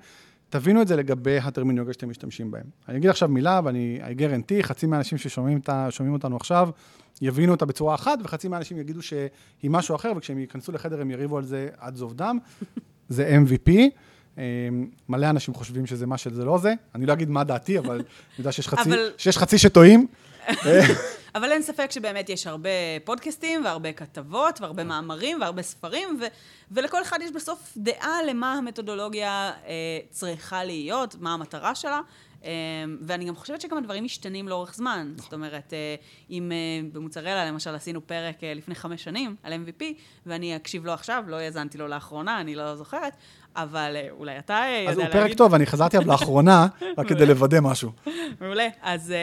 תבינו את זה לגבי הטרמינולוגיה שאתם משתמשים בהם. אני אגיד עכשיו מילה, ואני guarantee, חצי מהאנשים ששומעים אותנו עכשיו, יבינו אותה בצורה אחת, וחצי מהאנשים יגידו שהיא משהו אחר, וכשהם ייכנסו לחדר הם יריבו על זה עד זוב דם. [LAUGHS] זה MVP. אמ, מלא אנשים חושבים שזה מה שזה לא זה. אני לא אגיד מה דעתי, אבל אני יודע שיש חצי. שיש חצי שטועים. [LAUGHS] אבל אין ספק שבאמת יש הרבה פודקאסטים, והרבה כתבות, והרבה מאמרים, והרבה ספרים, ו- ולכל אחד יש בסוף דעה למה המתודולוגיה אה, צריכה להיות, מה המטרה שלה. אה, ואני גם חושבת שגם הדברים משתנים לאורך זמן. זאת אומרת, אה, אם אה, במוצרלה, למשל, עשינו פרק אה, לפני חמש שנים על MVP, ואני אקשיב לו עכשיו, לא האזנתי לו לאחרונה, אני לא זוכרת, אבל אולי אתה יודע להגיד... אז הוא פרק טוב, אני חזרתי עליו לאחרונה, [LAUGHS] רק כדי לוודא משהו. מעולה. אז,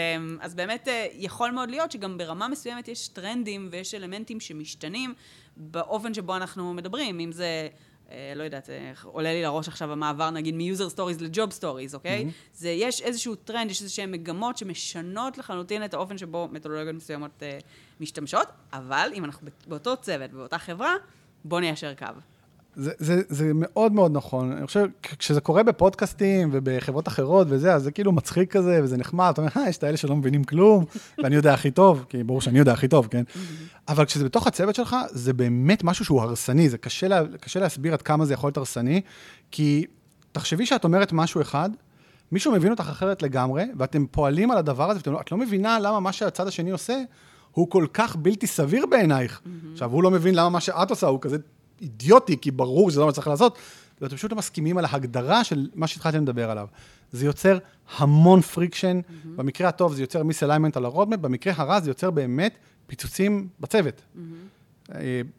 אז באמת יכול מאוד להיות שגם ברמה מסוימת יש טרנדים ויש אלמנטים שמשתנים באופן שבו אנחנו מדברים, אם זה... לא יודעת, עולה לי לראש עכשיו המעבר נגיד מ-user stories ל-job stories, אוקיי? Mm-hmm. זה, יש איזשהו טרנד, יש איזשהן מגמות שמשנות לחלוטין את האופן שבו מתודולוגיות מסוימות uh, משתמשות, אבל אם אנחנו באותו צוות, באותה חברה, בואו ניישר קו. זה, זה, זה מאוד מאוד נכון. אני חושב, כשזה קורה בפודקאסטים ובחברות אחרות וזה, אז זה כאילו מצחיק כזה, וזה נחמד, אתה אומר, אה, יש את האלה שלא מבינים כלום, [LAUGHS] ואני יודע הכי טוב, כי ברור שאני יודע הכי טוב, כן? אבל כשזה בתוך הצוות שלך, זה באמת משהו שהוא הרסני, זה קשה, לה, קשה להסביר עד כמה זה יכול להיות הרסני, כי תחשבי שאת אומרת משהו אחד, מישהו מבין אותך אחרת לגמרי, ואתם פועלים על הדבר הזה, ואת לא מבינה למה מה שהצד השני עושה, הוא כל כך בלתי סביר בעינייך. Mm-hmm. עכשיו, הוא לא מבין למה מה שאת עושה הוא כזה אידיוטי, כי ברור שזה לא מה שצריך לעשות, ואתם פשוט לא מסכימים על ההגדרה של מה שהתחלתם לדבר עליו. זה יוצר המון friction, mm-hmm. במקרה הטוב זה יוצר misalignment על ה roadmap, במקרה הרע זה יוצר באמת פיצוצים בצוות. Mm-hmm.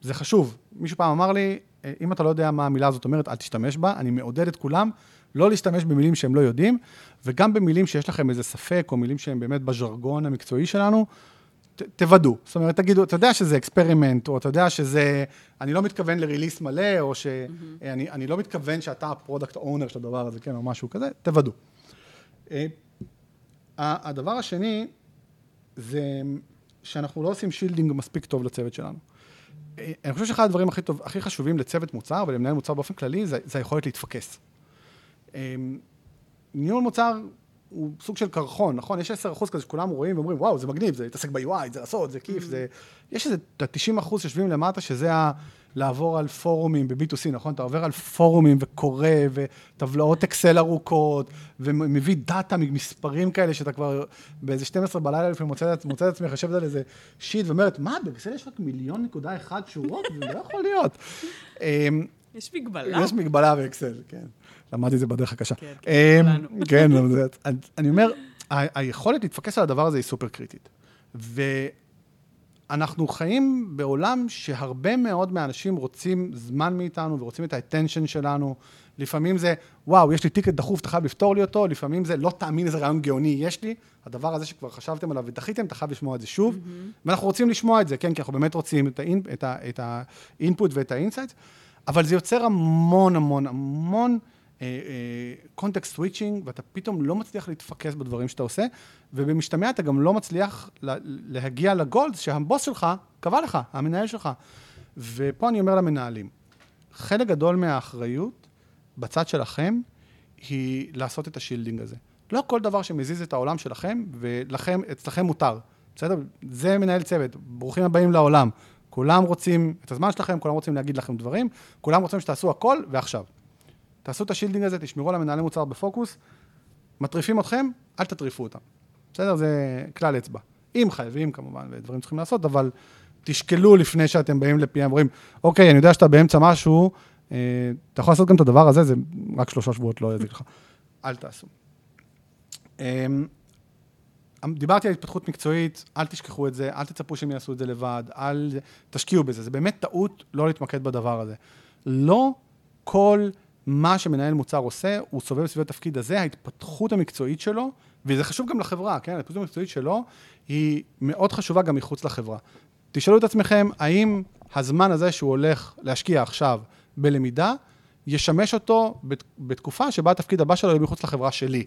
זה חשוב. מישהו פעם אמר לי, אה, אם אתה לא יודע מה המילה הזאת אומרת, אל תשתמש בה. אני מעודד את כולם לא להשתמש במילים שהם לא יודעים, וגם במילים שיש לכם איזה ספק, או מילים שהם באמת בז'רגון המקצועי שלנו, ת, תוודאו. זאת אומרת, תגידו, אתה יודע שזה experiment, או אתה יודע שזה, אני לא מתכוון ל release מלא, או שאני mm-hmm. לא מתכוון שאתה ה product owner של הדבר הזה, כן, או משהו כזה, תוודאו. אה, הדבר השני, זה שאנחנו לא עושים שילדינג מספיק טוב לצוות שלנו. אה, אני חושב שאחד הדברים הכי, טוב, הכי חשובים לצוות מוצר ולמנהל מוצר באופן כללי, זה, זה היכולת להתפקס. אה, ניהול מוצר הוא סוג של קרחון, נכון? יש 10 אחוז כזה שכולם רואים ואומרים, וואו, זה מגניב, זה להתעסק ב-UI, זה לעשות, זה כיף, mm-hmm. זה... יש איזה 90 אחוז שיושבים למטה, שזה ה... לעבור על פורומים ב-B2C, נכון? אתה עובר על פורומים וקורא, וטבלאות אקסל ארוכות, ומביא data ממספרים כאלה, שאתה כבר באיזה 12 בלילה לפעמים מוצא את עצמך, יושבת על איזה sheet ואומרת, מה, באקסל יש רק מיליון נקודה אחד שורות? זה לא יכול להיות. [LAUGHS] אמ, יש מגבלה? יש מגבלה באקסל, כן. למדתי את זה בדרך הקשה. כן, כן, אמ, כן, אני אומר, היכולת להתפקס על הדבר הזה היא סופר קריטית. ואנחנו חיים בעולם שהרבה מאוד מהאנשים רוצים זמן מאיתנו ורוצים את ה attention שלנו. לפעמים זה, וואו, יש לי ticket דחוף, אתה חייב לפתור לי אותו, לפעמים זה, לא תאמין איזה רעיון גאוני יש לי, הדבר הזה שכבר חשבתם עליו ודחיתם, אתה חייב לשמוע את זה שוב, mm-hmm. ואנחנו רוצים לשמוע את זה, כן, כי אנחנו באמת רוצים את ה input ואת ה insight, אבל זה יוצר המון המון המון context uh, switching, uh, ואתה פתאום לא מצליח להתפקס בדברים שאתה עושה, ובמשתמע אתה גם לא מצליח לה, להגיע לגולד שהבוס שלך קבע לך, המנהל שלך. ופה אני אומר למנהלים, חלק גדול מהאחריות בצד שלכם היא לעשות את ה shielding הזה. לא כל דבר שמזיז את העולם שלכם, ולכם, אצלכם מותר, בסדר? זה מנהל צוות, ברוכים הבאים לעולם. כולם רוצים את הזמן שלכם, כולם רוצים להגיד לכם דברים, כולם רוצים שתעשו הכל ועכשיו. תעשו את ה shielding הזה, תשמרו על המנהלי מוצר בפוקוס, מטריפים אתכם, אל תטריפו אותם. בסדר? זה כלל אצבע. אם חייבים כמובן, ודברים צריכים לעשות, אבל תשקלו לפני שאתם באים ל-PM ואומרים, אוקיי, אני יודע שאתה באמצע משהו, אה, אתה יכול לעשות גם את הדבר הזה, זה רק שלושה שבועות לא יזיק לך. [LAUGHS] אל תעשו. אה, דיברתי על התפתחות מקצועית, אל תשכחו את זה, אל תצפו שהם יעשו את זה לבד, אל תשקיעו בזה. זה באמת טעות לא להתמקד בדבר הזה. לא כל מה שמנהל מוצר עושה, הוא סובב סביב התפקיד הזה, ההתפתחות המקצועית שלו, וזה חשוב גם לחברה, כן? ההתפתחות המקצועית שלו היא מאוד חשובה גם מחוץ לחברה. תשאלו את עצמכם, האם הזמן הזה שהוא הולך להשקיע עכשיו בלמידה, ישמש אותו בתקופה שבה התפקיד הבא שלו יהיה מחוץ לחברה שלי.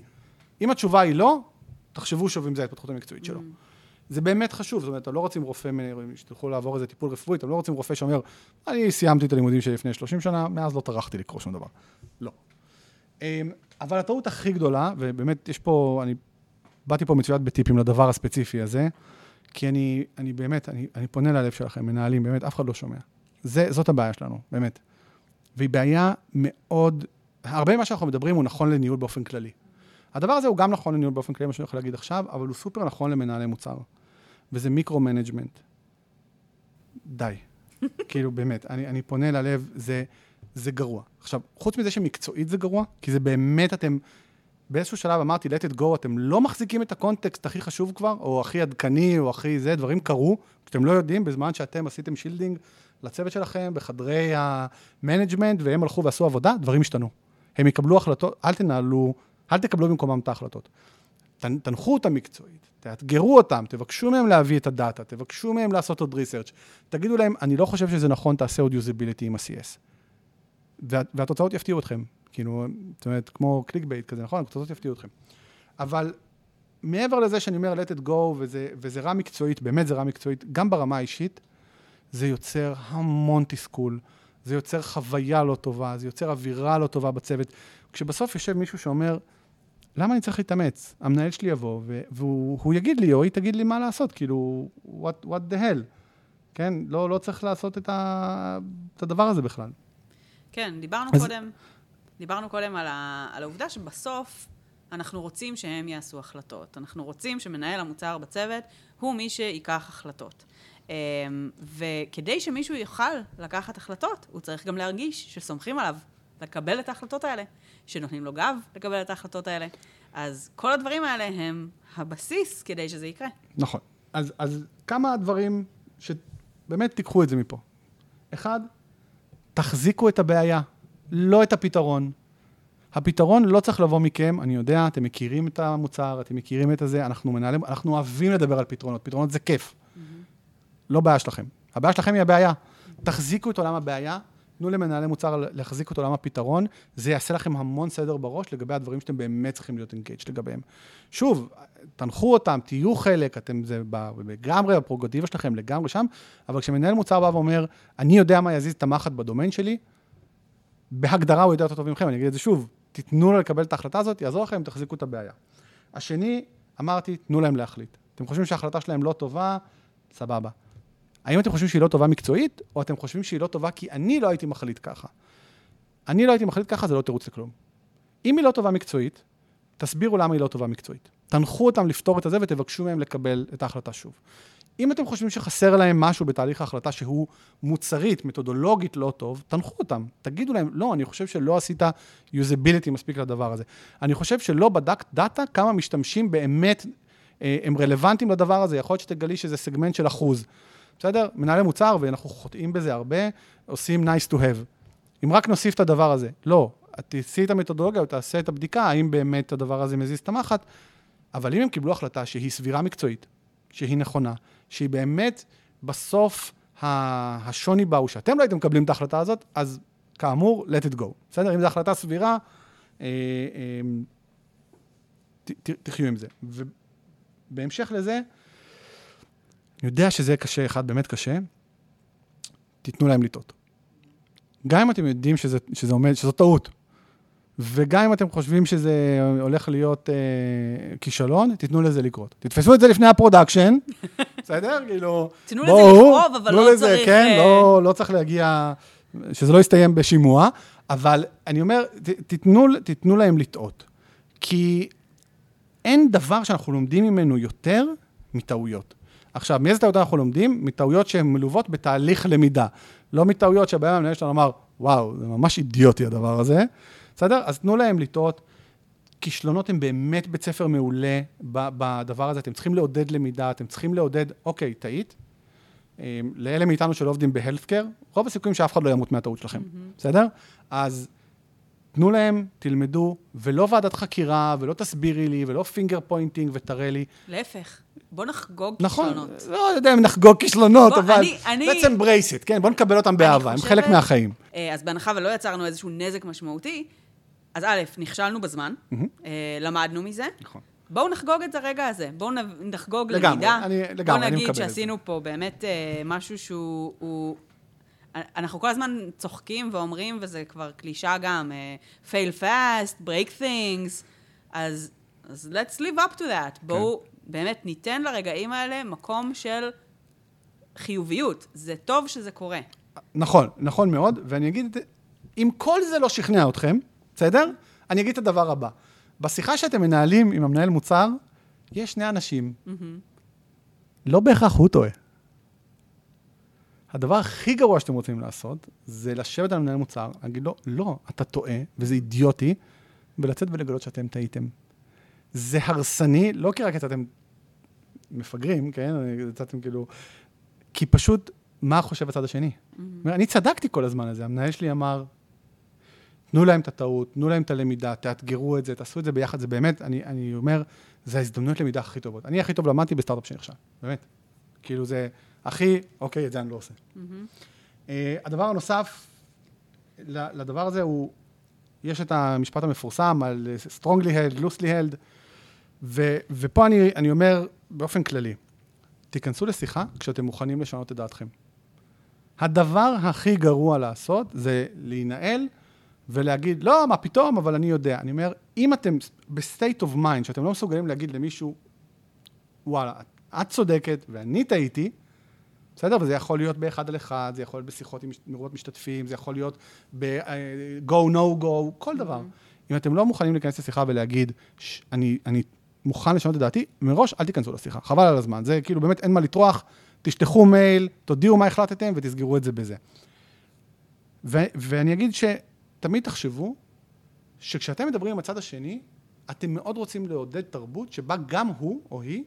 אם התשובה היא לא, תחשבו שוב אם זה ההתפתחות המקצועית שלו. Mm. זה באמת חשוב, זאת אומרת, אתם לא רוצים רופא, שתלכו לעבור איזה טיפול רפואי, אתם לא רוצים רופא שאומר, אני סיימתי את הלימודים שלי לפני 30 שנה, מאז לא טרחתי לקרוא שום דבר. לא. אמ, אבל הטעות הכי גדולה, ובאמת יש פה, אני באתי פה מצויד בטיפים לדבר הספציפי הזה, כי אני, אני באמת, אני, אני פונה ללב שלכם, מנהלים, באמת, אף אחד לא שומע. זה, זאת הבעיה שלנו, באמת. והיא בעיה מאוד, הרבה ממה שאנחנו מדברים הוא נכון לניהול באופן כללי. הדבר הזה הוא גם נכון לניהול באופן כללי, מה שאני יכול להגיד עכשיו, אבל הוא סופר נכון למנהלי מוצר. וזה micro-management. די. [LAUGHS] כאילו, באמת, אני, אני פונה ללב, זה, זה גרוע. עכשיו, חוץ מזה שמקצועית זה גרוע, כי זה באמת, אתם, באיזשהו שלב אמרתי, let it go, אתם לא מחזיקים את הקונטקסט הכי חשוב כבר, או הכי עדכני, או הכי זה, דברים קרו, שאתם לא יודעים, בזמן שאתם עשיתם shielding לצוות שלכם, בחדרי ה management, והם הלכו ועשו עבודה, דברים השתנו. הם יקבלו החלטות, אל תנהלו, אל תקבלו במקומם את ההחלטות. תנחו אותם מקצועית, תאתגרו אותם, תבקשו מהם להביא את ה data, תבקשו מהם לעשות עוד research, תגידו להם, אני לא חושב שזה נכון, תעשה עוד usability עם ה-CS. וה, והתוצאות יפתיעו אתכם. כאילו, זאת אומרת, כמו clickbait כזה, נכון? התוצאות יפתיעו אתכם. אבל מעבר לזה שאני אומר let it go, וזה, וזה רע מקצועית, באמת זה רע מקצועית, גם ברמה האישית, זה יוצר המון תסכול, זה יוצר חוויה לא טובה, זה יוצר אווירה לא טובה בצוות. כשבסוף יושב מישהו שאומר, למה אני צריך להתאמץ? המנהל שלי יבוא, והוא יגיד לי, או היא תגיד לי מה לעשות, כאילו, what, what the hell, כן? לא, לא צריך לעשות את, ה, את הדבר הזה בכלל. כן, דיברנו אז... קודם, דיברנו קודם על, ה, על העובדה שבסוף אנחנו רוצים שהם יעשו החלטות. אנחנו רוצים שמנהל המוצר בצוות הוא מי שייקח החלטות. אמ, וכדי שמישהו יוכל לקחת החלטות, הוא צריך גם להרגיש שסומכים עליו לקבל את ההחלטות האלה, שנותנים לו גב לקבל את ההחלטות האלה. אז כל הדברים האלה הם הבסיס כדי שזה יקרה. נכון. אז, אז כמה דברים שבאמת תיקחו את זה מפה. אחד, תחזיקו את הבעיה, לא את הפתרון. הפתרון לא צריך לבוא מכם, אני יודע, אתם מכירים את המוצר, אתם מכירים את הזה, אנחנו מנהלים, אנחנו אוהבים לדבר על פתרונות, פתרונות זה כיף. Mm-hmm. לא בעיה שלכם. הבעיה שלכם היא הבעיה. תחזיקו את עולם הבעיה, תנו למנהלי מוצר להחזיק את עולם הפתרון, זה יעשה לכם המון סדר בראש לגבי הדברים שאתם באמת צריכים להיות אינגייג' לגביהם. שוב, תנחו אותם, תהיו חלק, אתם, זה לגמרי הפרוגטיבה שלכם, לגמרי שם, אבל כשמנהל מוצר בא ואומר, אני יודע מה יזיז את המחט בדומיין שלי, בהגדרה הוא יודע יותר טוב מכם, אני אגיד את זה שוב, תיתנו לו לקבל את ההחלטה הזאת, יעזור לכם, תחזיקו את הבעיה. השני, אמרתי, תנו להם להחליט. אתם חושבים שההחלטה שלהם לא טובה, סבבה. האם אתם חושבים שהיא לא טובה מקצועית, או אתם חושבים שהיא לא טובה כי אני לא הייתי מחליט ככה? אני לא הייתי מחליט ככה, זה לא תירוץ לכלום. אם היא לא טובה מקצועית, תסבירו למה היא לא טובה מקצועית. תנחו אותם לפתור את הזה ותבקשו מהם לקבל את ההחלטה שוב. אם אתם חושבים שחסר להם משהו בתהליך ההחלטה שהוא מוצרית, מתודולוגית לא טוב, תנחו אותם. תגידו להם, לא, אני חושב שלא עשית usability מספיק לדבר הזה. אני חושב שלא בדקת דאטה כמה משתמשים באמת אה, הם רלוונטיים לדבר הזה. יכול להיות שתגלי שזה סגמנט של אחוז. בסדר? מנהלי מוצר, ואנחנו חוטאים בזה הרבה, עושים nice to have. אם רק נוסיף את הדבר הזה. לא, תעשי את המתודולוגיה ותעשה את הבדיקה, האם באמת הדבר הזה מזיז את המחט, אבל אם הם קיבלו החלטה שהיא סבירה מקצועית, שהיא נכונה, שהיא באמת בסוף השוני בה הוא שאתם לא הייתם מקבלים את ההחלטה הזאת, אז כאמור, let it go. בסדר? אם זו החלטה סבירה, אה, אה, תחיו עם זה. ובהמשך לזה, יודע שזה קשה, אחד באמת קשה, תיתנו להם לטעות. גם אם אתם יודעים שזה, שזה עומד, שזו טעות, וגם אם אתם חושבים שזה הולך להיות אה, כישלון, תיתנו לזה לקרות. תתפסו את זה לפני ה production, [LAUGHS] בסדר? כאילו, תנו לזה לכאוב, אבל לא לזה, צריך... כן, אה... לא, לא צריך להגיע, שזה לא יסתיים בשימוע, אבל אני אומר, ת, תיתנו, תיתנו להם לטעות. כי אין דבר שאנחנו לומדים ממנו יותר מטעויות. עכשיו, מאיזה טעויות אנחנו לומדים? מטעויות שהן מלוות בתהליך למידה. לא מטעויות שבהן המנהל שלנו אמר, וואו, זה ממש אידיוטי הדבר הזה. בסדר? אז תנו להם לטעות. כישלונות הם באמת בית ספר מעולה בדבר הזה, אתם צריכים לעודד למידה, אתם צריכים לעודד, אוקיי, טעית. אה, לאלה מאיתנו שלא עובדים ב healthcare, רוב הסיכויים שאף אחד לא ימות מהטעות שלכם, בסדר? אז תנו להם, תלמדו, ולא ועדת חקירה, ולא תסבירי לי, ולא finger pointing ותראה לי. להפך, בוא נחגוג נכון, כישלונות. לא יודע אם נחגוג כישלונות, בוא, אבל אני- אני- let's embrace it, כן? בוא נקבל אותם באהבה, הם חושבת- חלק מהחיים. אה, אז בהנחה ולא יצרנו איזשהו נזק משמעותי, אז א', נכשלנו בזמן, אה, למדנו מזה. נכון. בואו נחגוג את הרגע הזה, בואו נחגוג לגמרי, למידה. אני- לגמרי, בואו אני נגיד מקבל את זה. שעשינו פה באמת אה, משהו שהוא... אנחנו כל הזמן צוחקים ואומרים, וזה כבר קלישה גם, אה, fail fast, break things, אז, אז let's live up to that. בואו באמת ניתן לרגעים האלה מקום של חיוביות. זה טוב שזה קורה. נכון, נכון מאוד, ואני אגיד, אם כל זה לא שכנע אתכם, בסדר? אני אגיד את הדבר הבא. בשיחה שאתם מנהלים עם המנהל מוצר, יש שני אנשים. לא בהכרח הוא טועה. הדבר הכי גרוע שאתם רוצים לעשות, זה לשבת על מנהל מוצר, להגיד לו, לא, אתה טועה, וזה אידיוטי, ולצאת ולגלות שאתם טעיתם. זה הרסני, לא כי רק יצאתם מפגרים, כן? יצאתם כאילו... כי פשוט, מה חושב הצד השני? אומר, אני צדקתי כל הזמן הזה, המנהל שלי אמר, תנו להם את הטעות, תנו להם את הלמידה, תאתגרו את זה, תעשו את זה ביחד, זה באמת, אני, אני אומר, זה ההזדמנויות למידה הכי טובות. אני הכי טוב למדתי בסטארט-אפ שלי עכשיו, באמת. כאילו זה הכי, אוקיי, את זה אני לא עושה. Uh, הדבר הנוסף לדבר הזה הוא, יש את המשפט המפורסם על strongly held, loosely held, ו, ופה אני, אני אומר באופן כללי, תיכנסו לשיחה כשאתם מוכנים לשנות את דעתכם. הדבר הכי גרוע לעשות זה להינעל ולהגיד, לא, מה פתאום, אבל אני יודע. אני אומר, אם אתם ב-state of mind, שאתם לא מסוגלים להגיד למישהו, וואלה, את צודקת ואני טעיתי, בסדר? וזה יכול להיות באחד על אחד, זה יכול להיות בשיחות עם מרובות משתתפים, זה יכול להיות ב-go, no go, כל דבר. אם אתם לא מוכנים להיכנס לשיחה ולהגיד, "ש- אני, אני מוכן לשנות את דעתי, מראש אל תיכנסו לשיחה, חבל על הזמן. זה כאילו באמת אין מה לטרוח, תשלחו מייל, תודיעו מה החלטתם ותסגרו את זה בזה. ו- ואני אגיד שתמיד תחשבו שכשאתם מדברים עם הצד השני, אתם מאוד רוצים לעודד תרבות שבה גם הוא או היא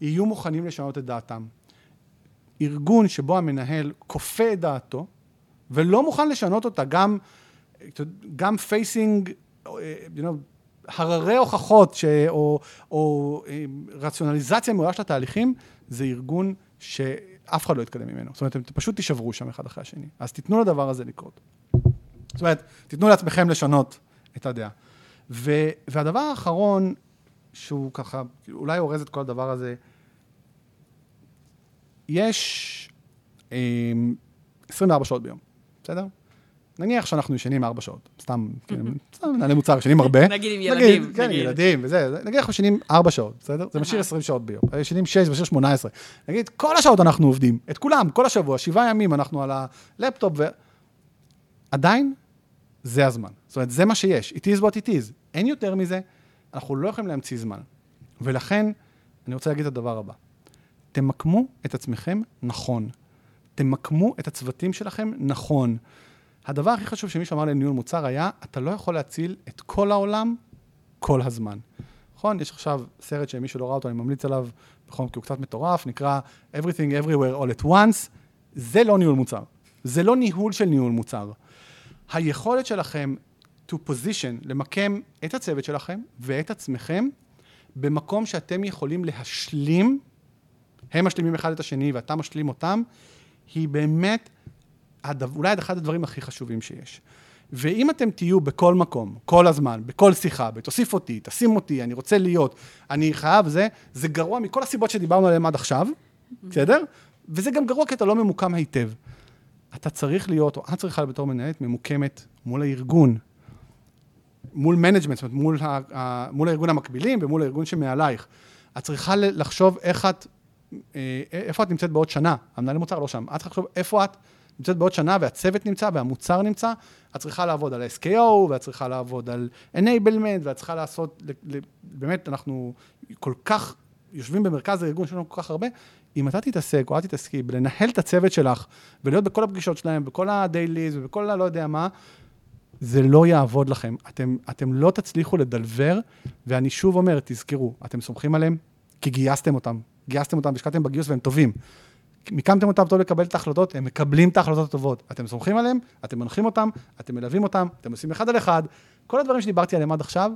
יהיו מוכנים לשנות את דעתם. ארגון שבו המנהל כופה את דעתו ולא מוכן לשנות אותה, גם, גם facing, you know, הררי הוכחות ש, או, או אה, רציונליזציה מעולה של התהליכים, זה ארגון שאף אחד לא יתקדם ממנו. זאת אומרת, אתם פשוט תישברו שם אחד אחרי השני. אז תיתנו לדבר הזה לקרות. זאת אומרת, תיתנו לעצמכם לשנות את הדעה. ו, והדבר האחרון, שהוא ככה, אולי אורז את כל הדבר הזה, יש אה, 24 שעות ביום, בסדר? נניח שאנחנו ישנים 4 שעות, סתם, כן, סתם מנהלי מוצר, ישנים הרבה. [LAUGHS] נגיד עם ילדים, כן, נגיד. ילדים וזה, זה- נגיד אנחנו ישנים 4 שעות, בסדר? זה משאיר 20 שעות ביום. ישנים 6 ו-6, 18. נגיד, כל השעות אנחנו עובדים, את כולם, כל השבוע, שבעה ימים אנחנו על הלפטופ, ו... עדיין, זה הזמן. זאת אומרת, זה מה שיש. It is what it is. אין יותר מזה, אנחנו לא יכולים להמציא זמן. ולכן, אני רוצה להגיד את הדבר הבא. תמקמו את עצמכם נכון. תמקמו את הצוותים שלכם נכון. הדבר הכי חשוב שמישהו אמר לניהול מוצר היה, אתה לא יכול להציל את כל העולם כל הזמן. נכון? יש עכשיו סרט שמישהו לא ראה אותו, אני ממליץ עליו, נכון, כי הוא קצת מטורף, נקרא Everything Everywhere All at Once. זה לא ניהול מוצר. זה לא ניהול של ניהול מוצר. היכולת שלכם to position, למקם את הצוות שלכם ואת עצמכם במקום שאתם יכולים להשלים, הם משלימים אחד את השני ואתה משלים אותם, היא באמת הדבר, אולי אחד הדברים הכי חשובים שיש. ואם אתם תהיו בכל מקום, כל הזמן, בכל שיחה, תוסיף אותי, תשים אותי, אני רוצה להיות, אני חייב זה, זה גרוע מכל הסיבות שדיברנו עליהן עד עכשיו, בסדר? וזה גם גרוע כי אתה לא ממוקם היטב. אתה צריך להיות, או את צריכה בתור מנהלת ממוקמת מול הארגון, מול management, זאת אומרת, מול, ה, ה, מול הארגון המקבילים ומול הארגון שמעלייך. את צריכה לחשוב איך את, איפה את נמצאת בעוד שנה. המנהל מוצר לא שם. את צריכה לחשוב איפה את נמצאת בעוד שנה והצוות נמצא והמוצר נמצא. את צריכה לעבוד על ה-SKO ואת צריכה לעבוד על enablement ואת צריכה לעשות, באמת, אנחנו כל כך יושבים במרכז הארגון שלנו כל כך הרבה. אם אתה תתעסק או את תתעסקי בלנהל את הצוות שלך ולהיות בכל הפגישות שלהם, בכל ה-dailies ובכל ה... לא יודע מה, זה לא יעבוד לכם. אתם, אתם לא תצליחו לדלבר, ואני שוב אומר, תזכרו, אתם סומכים עליהם כי גייסתם אותם. גייסתם אותם והשקעתם בגיוס והם טובים. מיקמתם אותם טוב לקבל את ההחלטות, הם מקבלים את ההחלטות הטובות. אתם סומכים עליהם, אתם מנחים אותם, אתם מלווים אותם, אתם עושים אחד על אחד. כל הדברים שדיברתי עליהם עד עכשיו,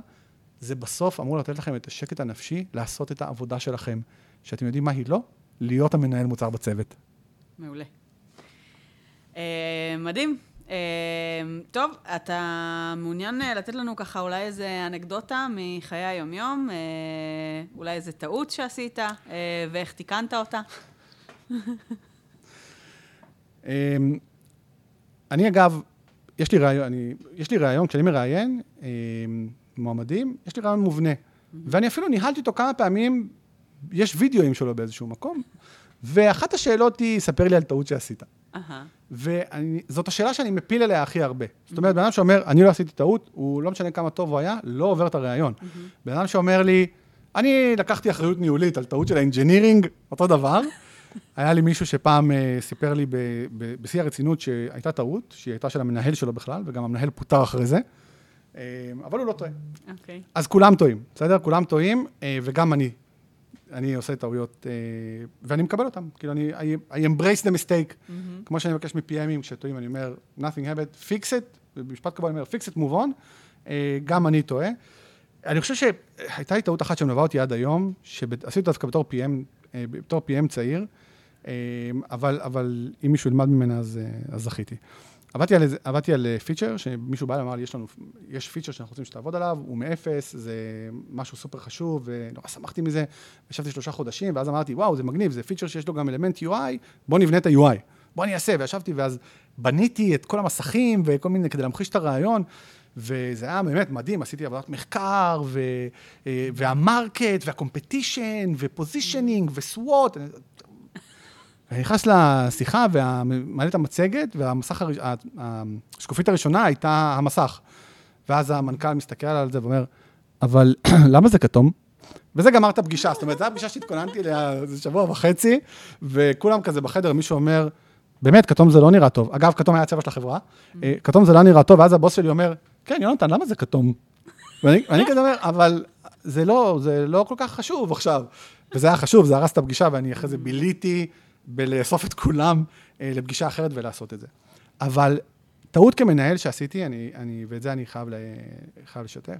זה בסוף אמור לתת לכם את השקט הנפשי לעשות את העבודה שלכם. שאתם יודעים מה היא לא? להיות המנהל מוצר בצוות. מעולה. Uh, מדהים. Uh, טוב, אתה מעוניין uh, לתת לנו ככה אולי איזה אנקדוטה מחיי היומיום, uh, אולי איזה טעות שעשית, uh, ואיך תיקנת אותה? um, אני אגב, יש לי רעיון, אני, יש לי רעיון, כשאני מראיין um, מועמדים, יש לי רעיון מובנה. ואני אפילו ניהלתי אותו כמה פעמים, יש וידאוים שלו באיזשהו מקום, ואחת השאלות היא, ספר לי על טעות שעשית. וזאת השאלה שאני מפיל עליה הכי הרבה. זאת אומרת, בן אדם שאומר, אני לא עשיתי טעות, הוא לא משנה כמה טוב הוא היה, לא עובר את הראיון. בן אדם שאומר לי, אני לקחתי אחריות ניהולית על טעות של ה engineering, אותו דבר. [LAUGHS] היה לי מישהו שפעם uh, סיפר לי בשיא הרצינות שהייתה טעות, שהיא הייתה של המנהל שלו בכלל, וגם המנהל פוטר אחרי זה, uh, אבל הוא לא טועה. אוקיי. Okay. אז כולם טועים, בסדר? כולם טועים, uh, וגם אני אני עושה טעויות, אה, ואני מקבל אותם. כאילו, אני, I, I embrace the mistake. Mm-hmm. כמו שאני מבקש מ-PMים כשטועים, אני אומר, nothing happened, fix it, במשפט קבוע אני אומר, fix it, move on. אה, גם אני טועה. אני חושב שהייתה לי טעות אחת שמלווה אותי עד היום, שעשיתי דווקא בתור PM, אה, בתור PM צעיר, אבל, אבל אם מישהו ילמד ממנה, אז, אז זכיתי. עבדתי על, עבדתי על פיצ'ר, שמישהו בא ואמר לי, יש לנו, יש פיצ'ר שאנחנו רוצים שתעבוד עליו, הוא מאפס, זה משהו סופר חשוב, ונורא שמחתי מזה. ישבתי שלושה חודשים, ואז אמרתי, וואו, זה מגניב, זה פיצ'ר שיש לו גם אלמנט UI, בוא נבנה את ה-UI. בוא אני אעשה, וישבתי, ואז בניתי את כל המסכים וכל מיני, כדי להמחיש את הרעיון, וזה היה באמת מדהים, עשיתי עבודת מחקר, ו, אה, והמרקט, והקומפטישן, ופוזישנינג, וסוואט, אני נכנס לשיחה ומעלה את המצגת, והמסך, הר... השקופית הראשונה הייתה המסך. ואז המנכ"ל מסתכל על זה ואומר, אבל [CLEARS THROAT] למה זה כתום? וזה גמר את הפגישה, זאת אומרת, זו הפגישה שהתכוננתי אליה איזה שבוע וחצי, וכולם כזה בחדר, מישהו אומר, באמת, כתום זה לא נראה טוב. אגב, כתום היה הצבע של החברה, אה, כתום זה לא נראה טוב, ואז הבוס שלי אומר, כן, יונתן, למה זה כתום? ואני, ואני כזה אומר, אבל זה לא, זה לא כל כך חשוב עכשיו. וזה היה חשוב, זה הרס את הפגישה, ואני אחרי זה ביליתי בלאסוף את כולם אה, לפגישה אחרת ולעשות את זה. אבל טעות כמנהל שעשיתי, אני, אני, ואת זה אני חייב, ל, חייב לשתף,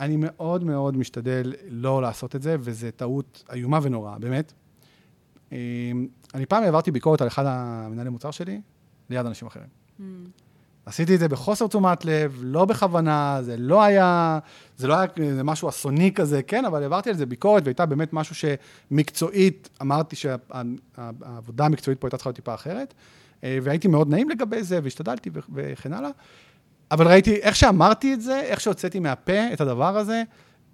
אני מאוד מאוד משתדל לא לעשות את זה, וזו טעות איומה ונוראה, באמת. אה, אני פעם העברתי ביקורת על אחד המנהלי מוצר שלי, ליד אנשים אחרים. Mm. עשיתי את זה בחוסר תשומת לב, לא בכוונה, זה לא היה, זה לא היה זה משהו אסוני כזה, כן, אבל העברתי על זה ביקורת, והייתה באמת משהו שמקצועית, אמרתי שהעבודה המקצועית פה הייתה צריכה להיות טיפה אחרת, אה, והייתי מאוד נעים לגבי זה, והשתדלתי וכן הלאה. אבל ראיתי, איך שאמרתי את זה, איך שהוצאתי מהפה את הדבר הזה,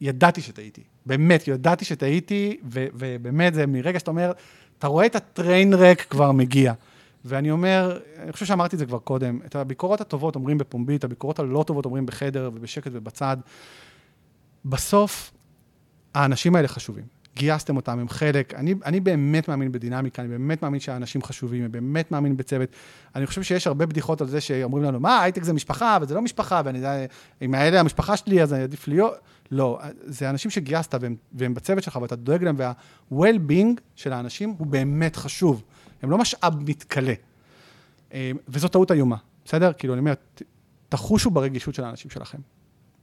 ידעתי שטעיתי. באמת, ידעתי שטעיתי, ובאמת, זה מרגע שאתה אומר, אתה רואה את הטריין רק כבר מגיע. ואני אומר, אני חושב שאמרתי את זה כבר קודם, את הביקורות הטובות אומרים בפומבי, את הביקורות הלא טובות אומרים בחדר ובשקט ובצד. בסוף, האנשים האלה חשובים. גייסתם אותם, הם חלק. אני, אני באמת מאמין בדינמיקה, אני באמת מאמין שהאנשים חשובים, אני באמת מאמין בצוות. אני חושב שיש הרבה בדיחות על זה שאומרים לנו, מה, הייטק זה משפחה, וזה לא משפחה, ואני יודע, אם האלה המשפחה שלי, אז אני עדיף להיות. לא, זה אנשים שגייסת והם, והם בצוות שלך, ואתה דואג להם, וה-well-being של האנשים הוא באמת חשוב. הם לא משאב מתכלה. אה, וזו טעות איומה, בסדר? כאילו, אני אומר, תחושו ברגישות של האנשים שלכם.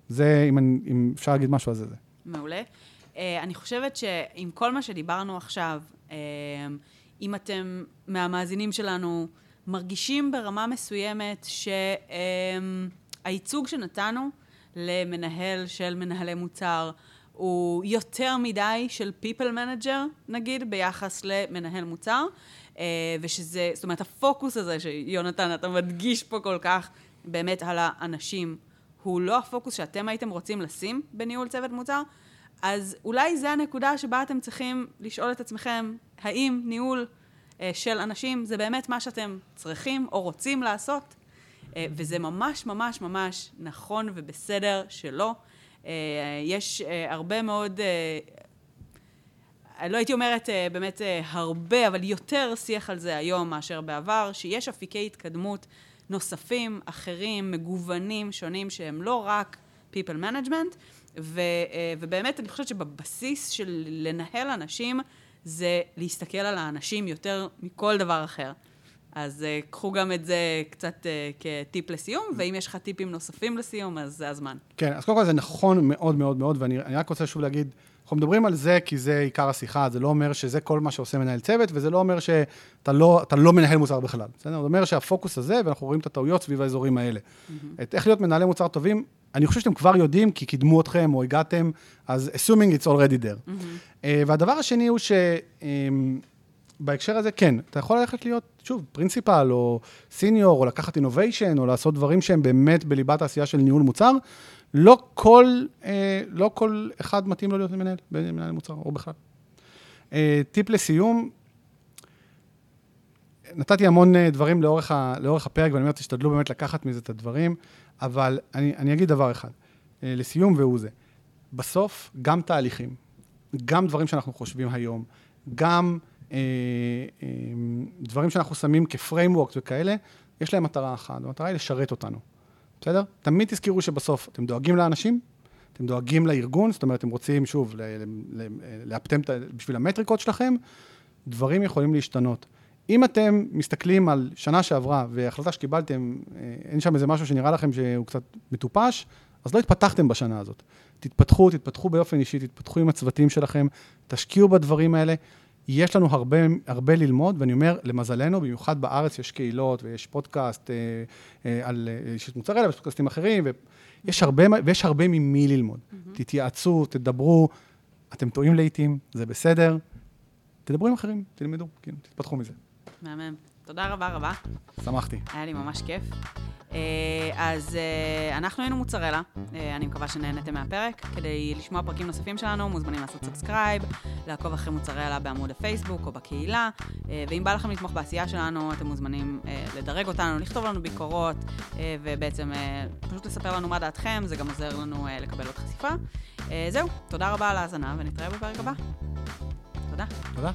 זה, אם, אני, אם אפשר להגיד משהו, אז זה זה. מעולה. Uh, אני חושבת שעם כל מה שדיברנו עכשיו, uh, אם אתם מהמאזינים שלנו מרגישים ברמה מסוימת שהייצוג שנתנו למנהל של מנהלי מוצר הוא יותר מדי של people manager, נגיד, ביחס למנהל מוצר, אה, ושזה, זאת אומרת, הפוקוס הזה שיונתן, אתה מדגיש פה כל כך, באמת על האנשים, הוא לא הפוקוס שאתם הייתם רוצים לשים בניהול צוות מוצר, אז אולי זה הנקודה שבה אתם צריכים לשאול את עצמכם, האם ניהול אה, של אנשים זה באמת מה שאתם צריכים או רוצים לעשות? אה, וזה ממש ממש ממש נכון ובסדר שלא. יש הרבה מאוד לא הייתי אומרת אה, באמת אה, הרבה, אבל יותר שיח על זה היום מאשר בעבר, שיש אפיקי התקדמות נוספים, אחרים, מגוונים, שונים, שהם לא רק people management, ו, אה, ובאמת אני חושבת שבבסיס של לנהל אנשים, זה להסתכל על האנשים יותר מכל דבר אחר. אז uh, קחו גם את זה קצת uh, כטיפ לסיום, ואם יש לך טיפים נוספים לסיום, אז זה הזמן. כן, אז קודם כל זה נכון מאוד מאוד מאוד, ואני רק רוצה שוב להגיד, אנחנו מדברים על זה כי זה עיקר השיחה, זה לא אומר שזה כל מה שעושה מנהל צוות, וזה לא אומר שאתה לא, לא מנהל מוצר בכלל, בסדר? זה אומר שהפוקוס הזה, ואנחנו רואים את הטעויות סביב האזורים האלה. Mm-hmm. את איך להיות מנהלי מוצר טובים, אני חושב שאתם כבר יודעים, כי קידמו אתכם או הגעתם, אז assuming it's already there. Mm-hmm. Uh, והדבר השני הוא ש... Um, בהקשר הזה, כן, אתה יכול ללכת להיות, שוב, פרינציפל, או סיניור, או לקחת אינוביישן, או לעשות דברים שהם באמת בליבת העשייה של ניהול מוצר. לא כל, אה, לא כל אחד מתאים לו להיות מנהל, מנהל מוצר, או בכלל. אה, טיפ לסיום, נתתי המון אה, דברים לאורך, ה, לאורך הפרק, ואני אומר, תשתדלו באמת לקחת מזה את הדברים, אבל אני, אני אגיד דבר אחד, אה, לסיום, והוא זה. בסוף, גם תהליכים, גם דברים שאנחנו חושבים היום, גם דברים שאנחנו שמים כפריימוורקס וכאלה, יש להם מטרה אחת, המטרה היא לשרת אותנו, בסדר? תמיד תזכרו שבסוף אתם דואגים לאנשים, אתם דואגים לארגון, זאת אומרת, אתם רוצים, שוב, לאפטם בשביל המטריקות שלכם, דברים יכולים להשתנות. אם אתם מסתכלים על שנה שעברה, והחלטה שקיבלתם, אה, אין שם איזה משהו שנראה לכם שהוא קצת מטופש, אז לא התפתחתם בשנה הזאת. תתפתחו, תתפתחו באופן אישי, תתפתחו עם הצוותים שלכם, תשקיעו בדברים האלה. יש לנו הרבה, הרבה ללמוד, ואני אומר, למזלנו, במיוחד בארץ יש קהילות ויש פודקאסט אה, אה, על, אה, יש את מוצרלה ויש פודקאסטים אחרים, ויש הרבה, ויש הרבה ממי ללמוד. Mm-hmm. תתייעצו, תדברו, אתם טועים לעיתים, זה בסדר, תדברו עם אחרים, תלמדו, כאילו, תתפתחו מזה. מהמם. תודה רבה רבה. שמחתי. היה לי ממש כיף. אה, אז אה, אנחנו היינו מוצרלה, אה, אני מקווה שנהנתם מהפרק. כדי לשמוע פרקים נוספים שלנו, מוזמנים לעשות subscribe, לעקוב אחרי מוצרלה בעמוד הפייסבוק או בקהילה, ואם בא לכם לתמוך בעשייה שלנו, אתם מוזמנים לדרג אותנו, לכתוב לנו ביקורות, ובעצם פשוט לספר לנו מה דעתכם, זה גם עוזר לנו לקבל עוד חשיפה. זהו, תודה רבה על ההאזנה, ונתראה בפרק הבא. תודה. תודה.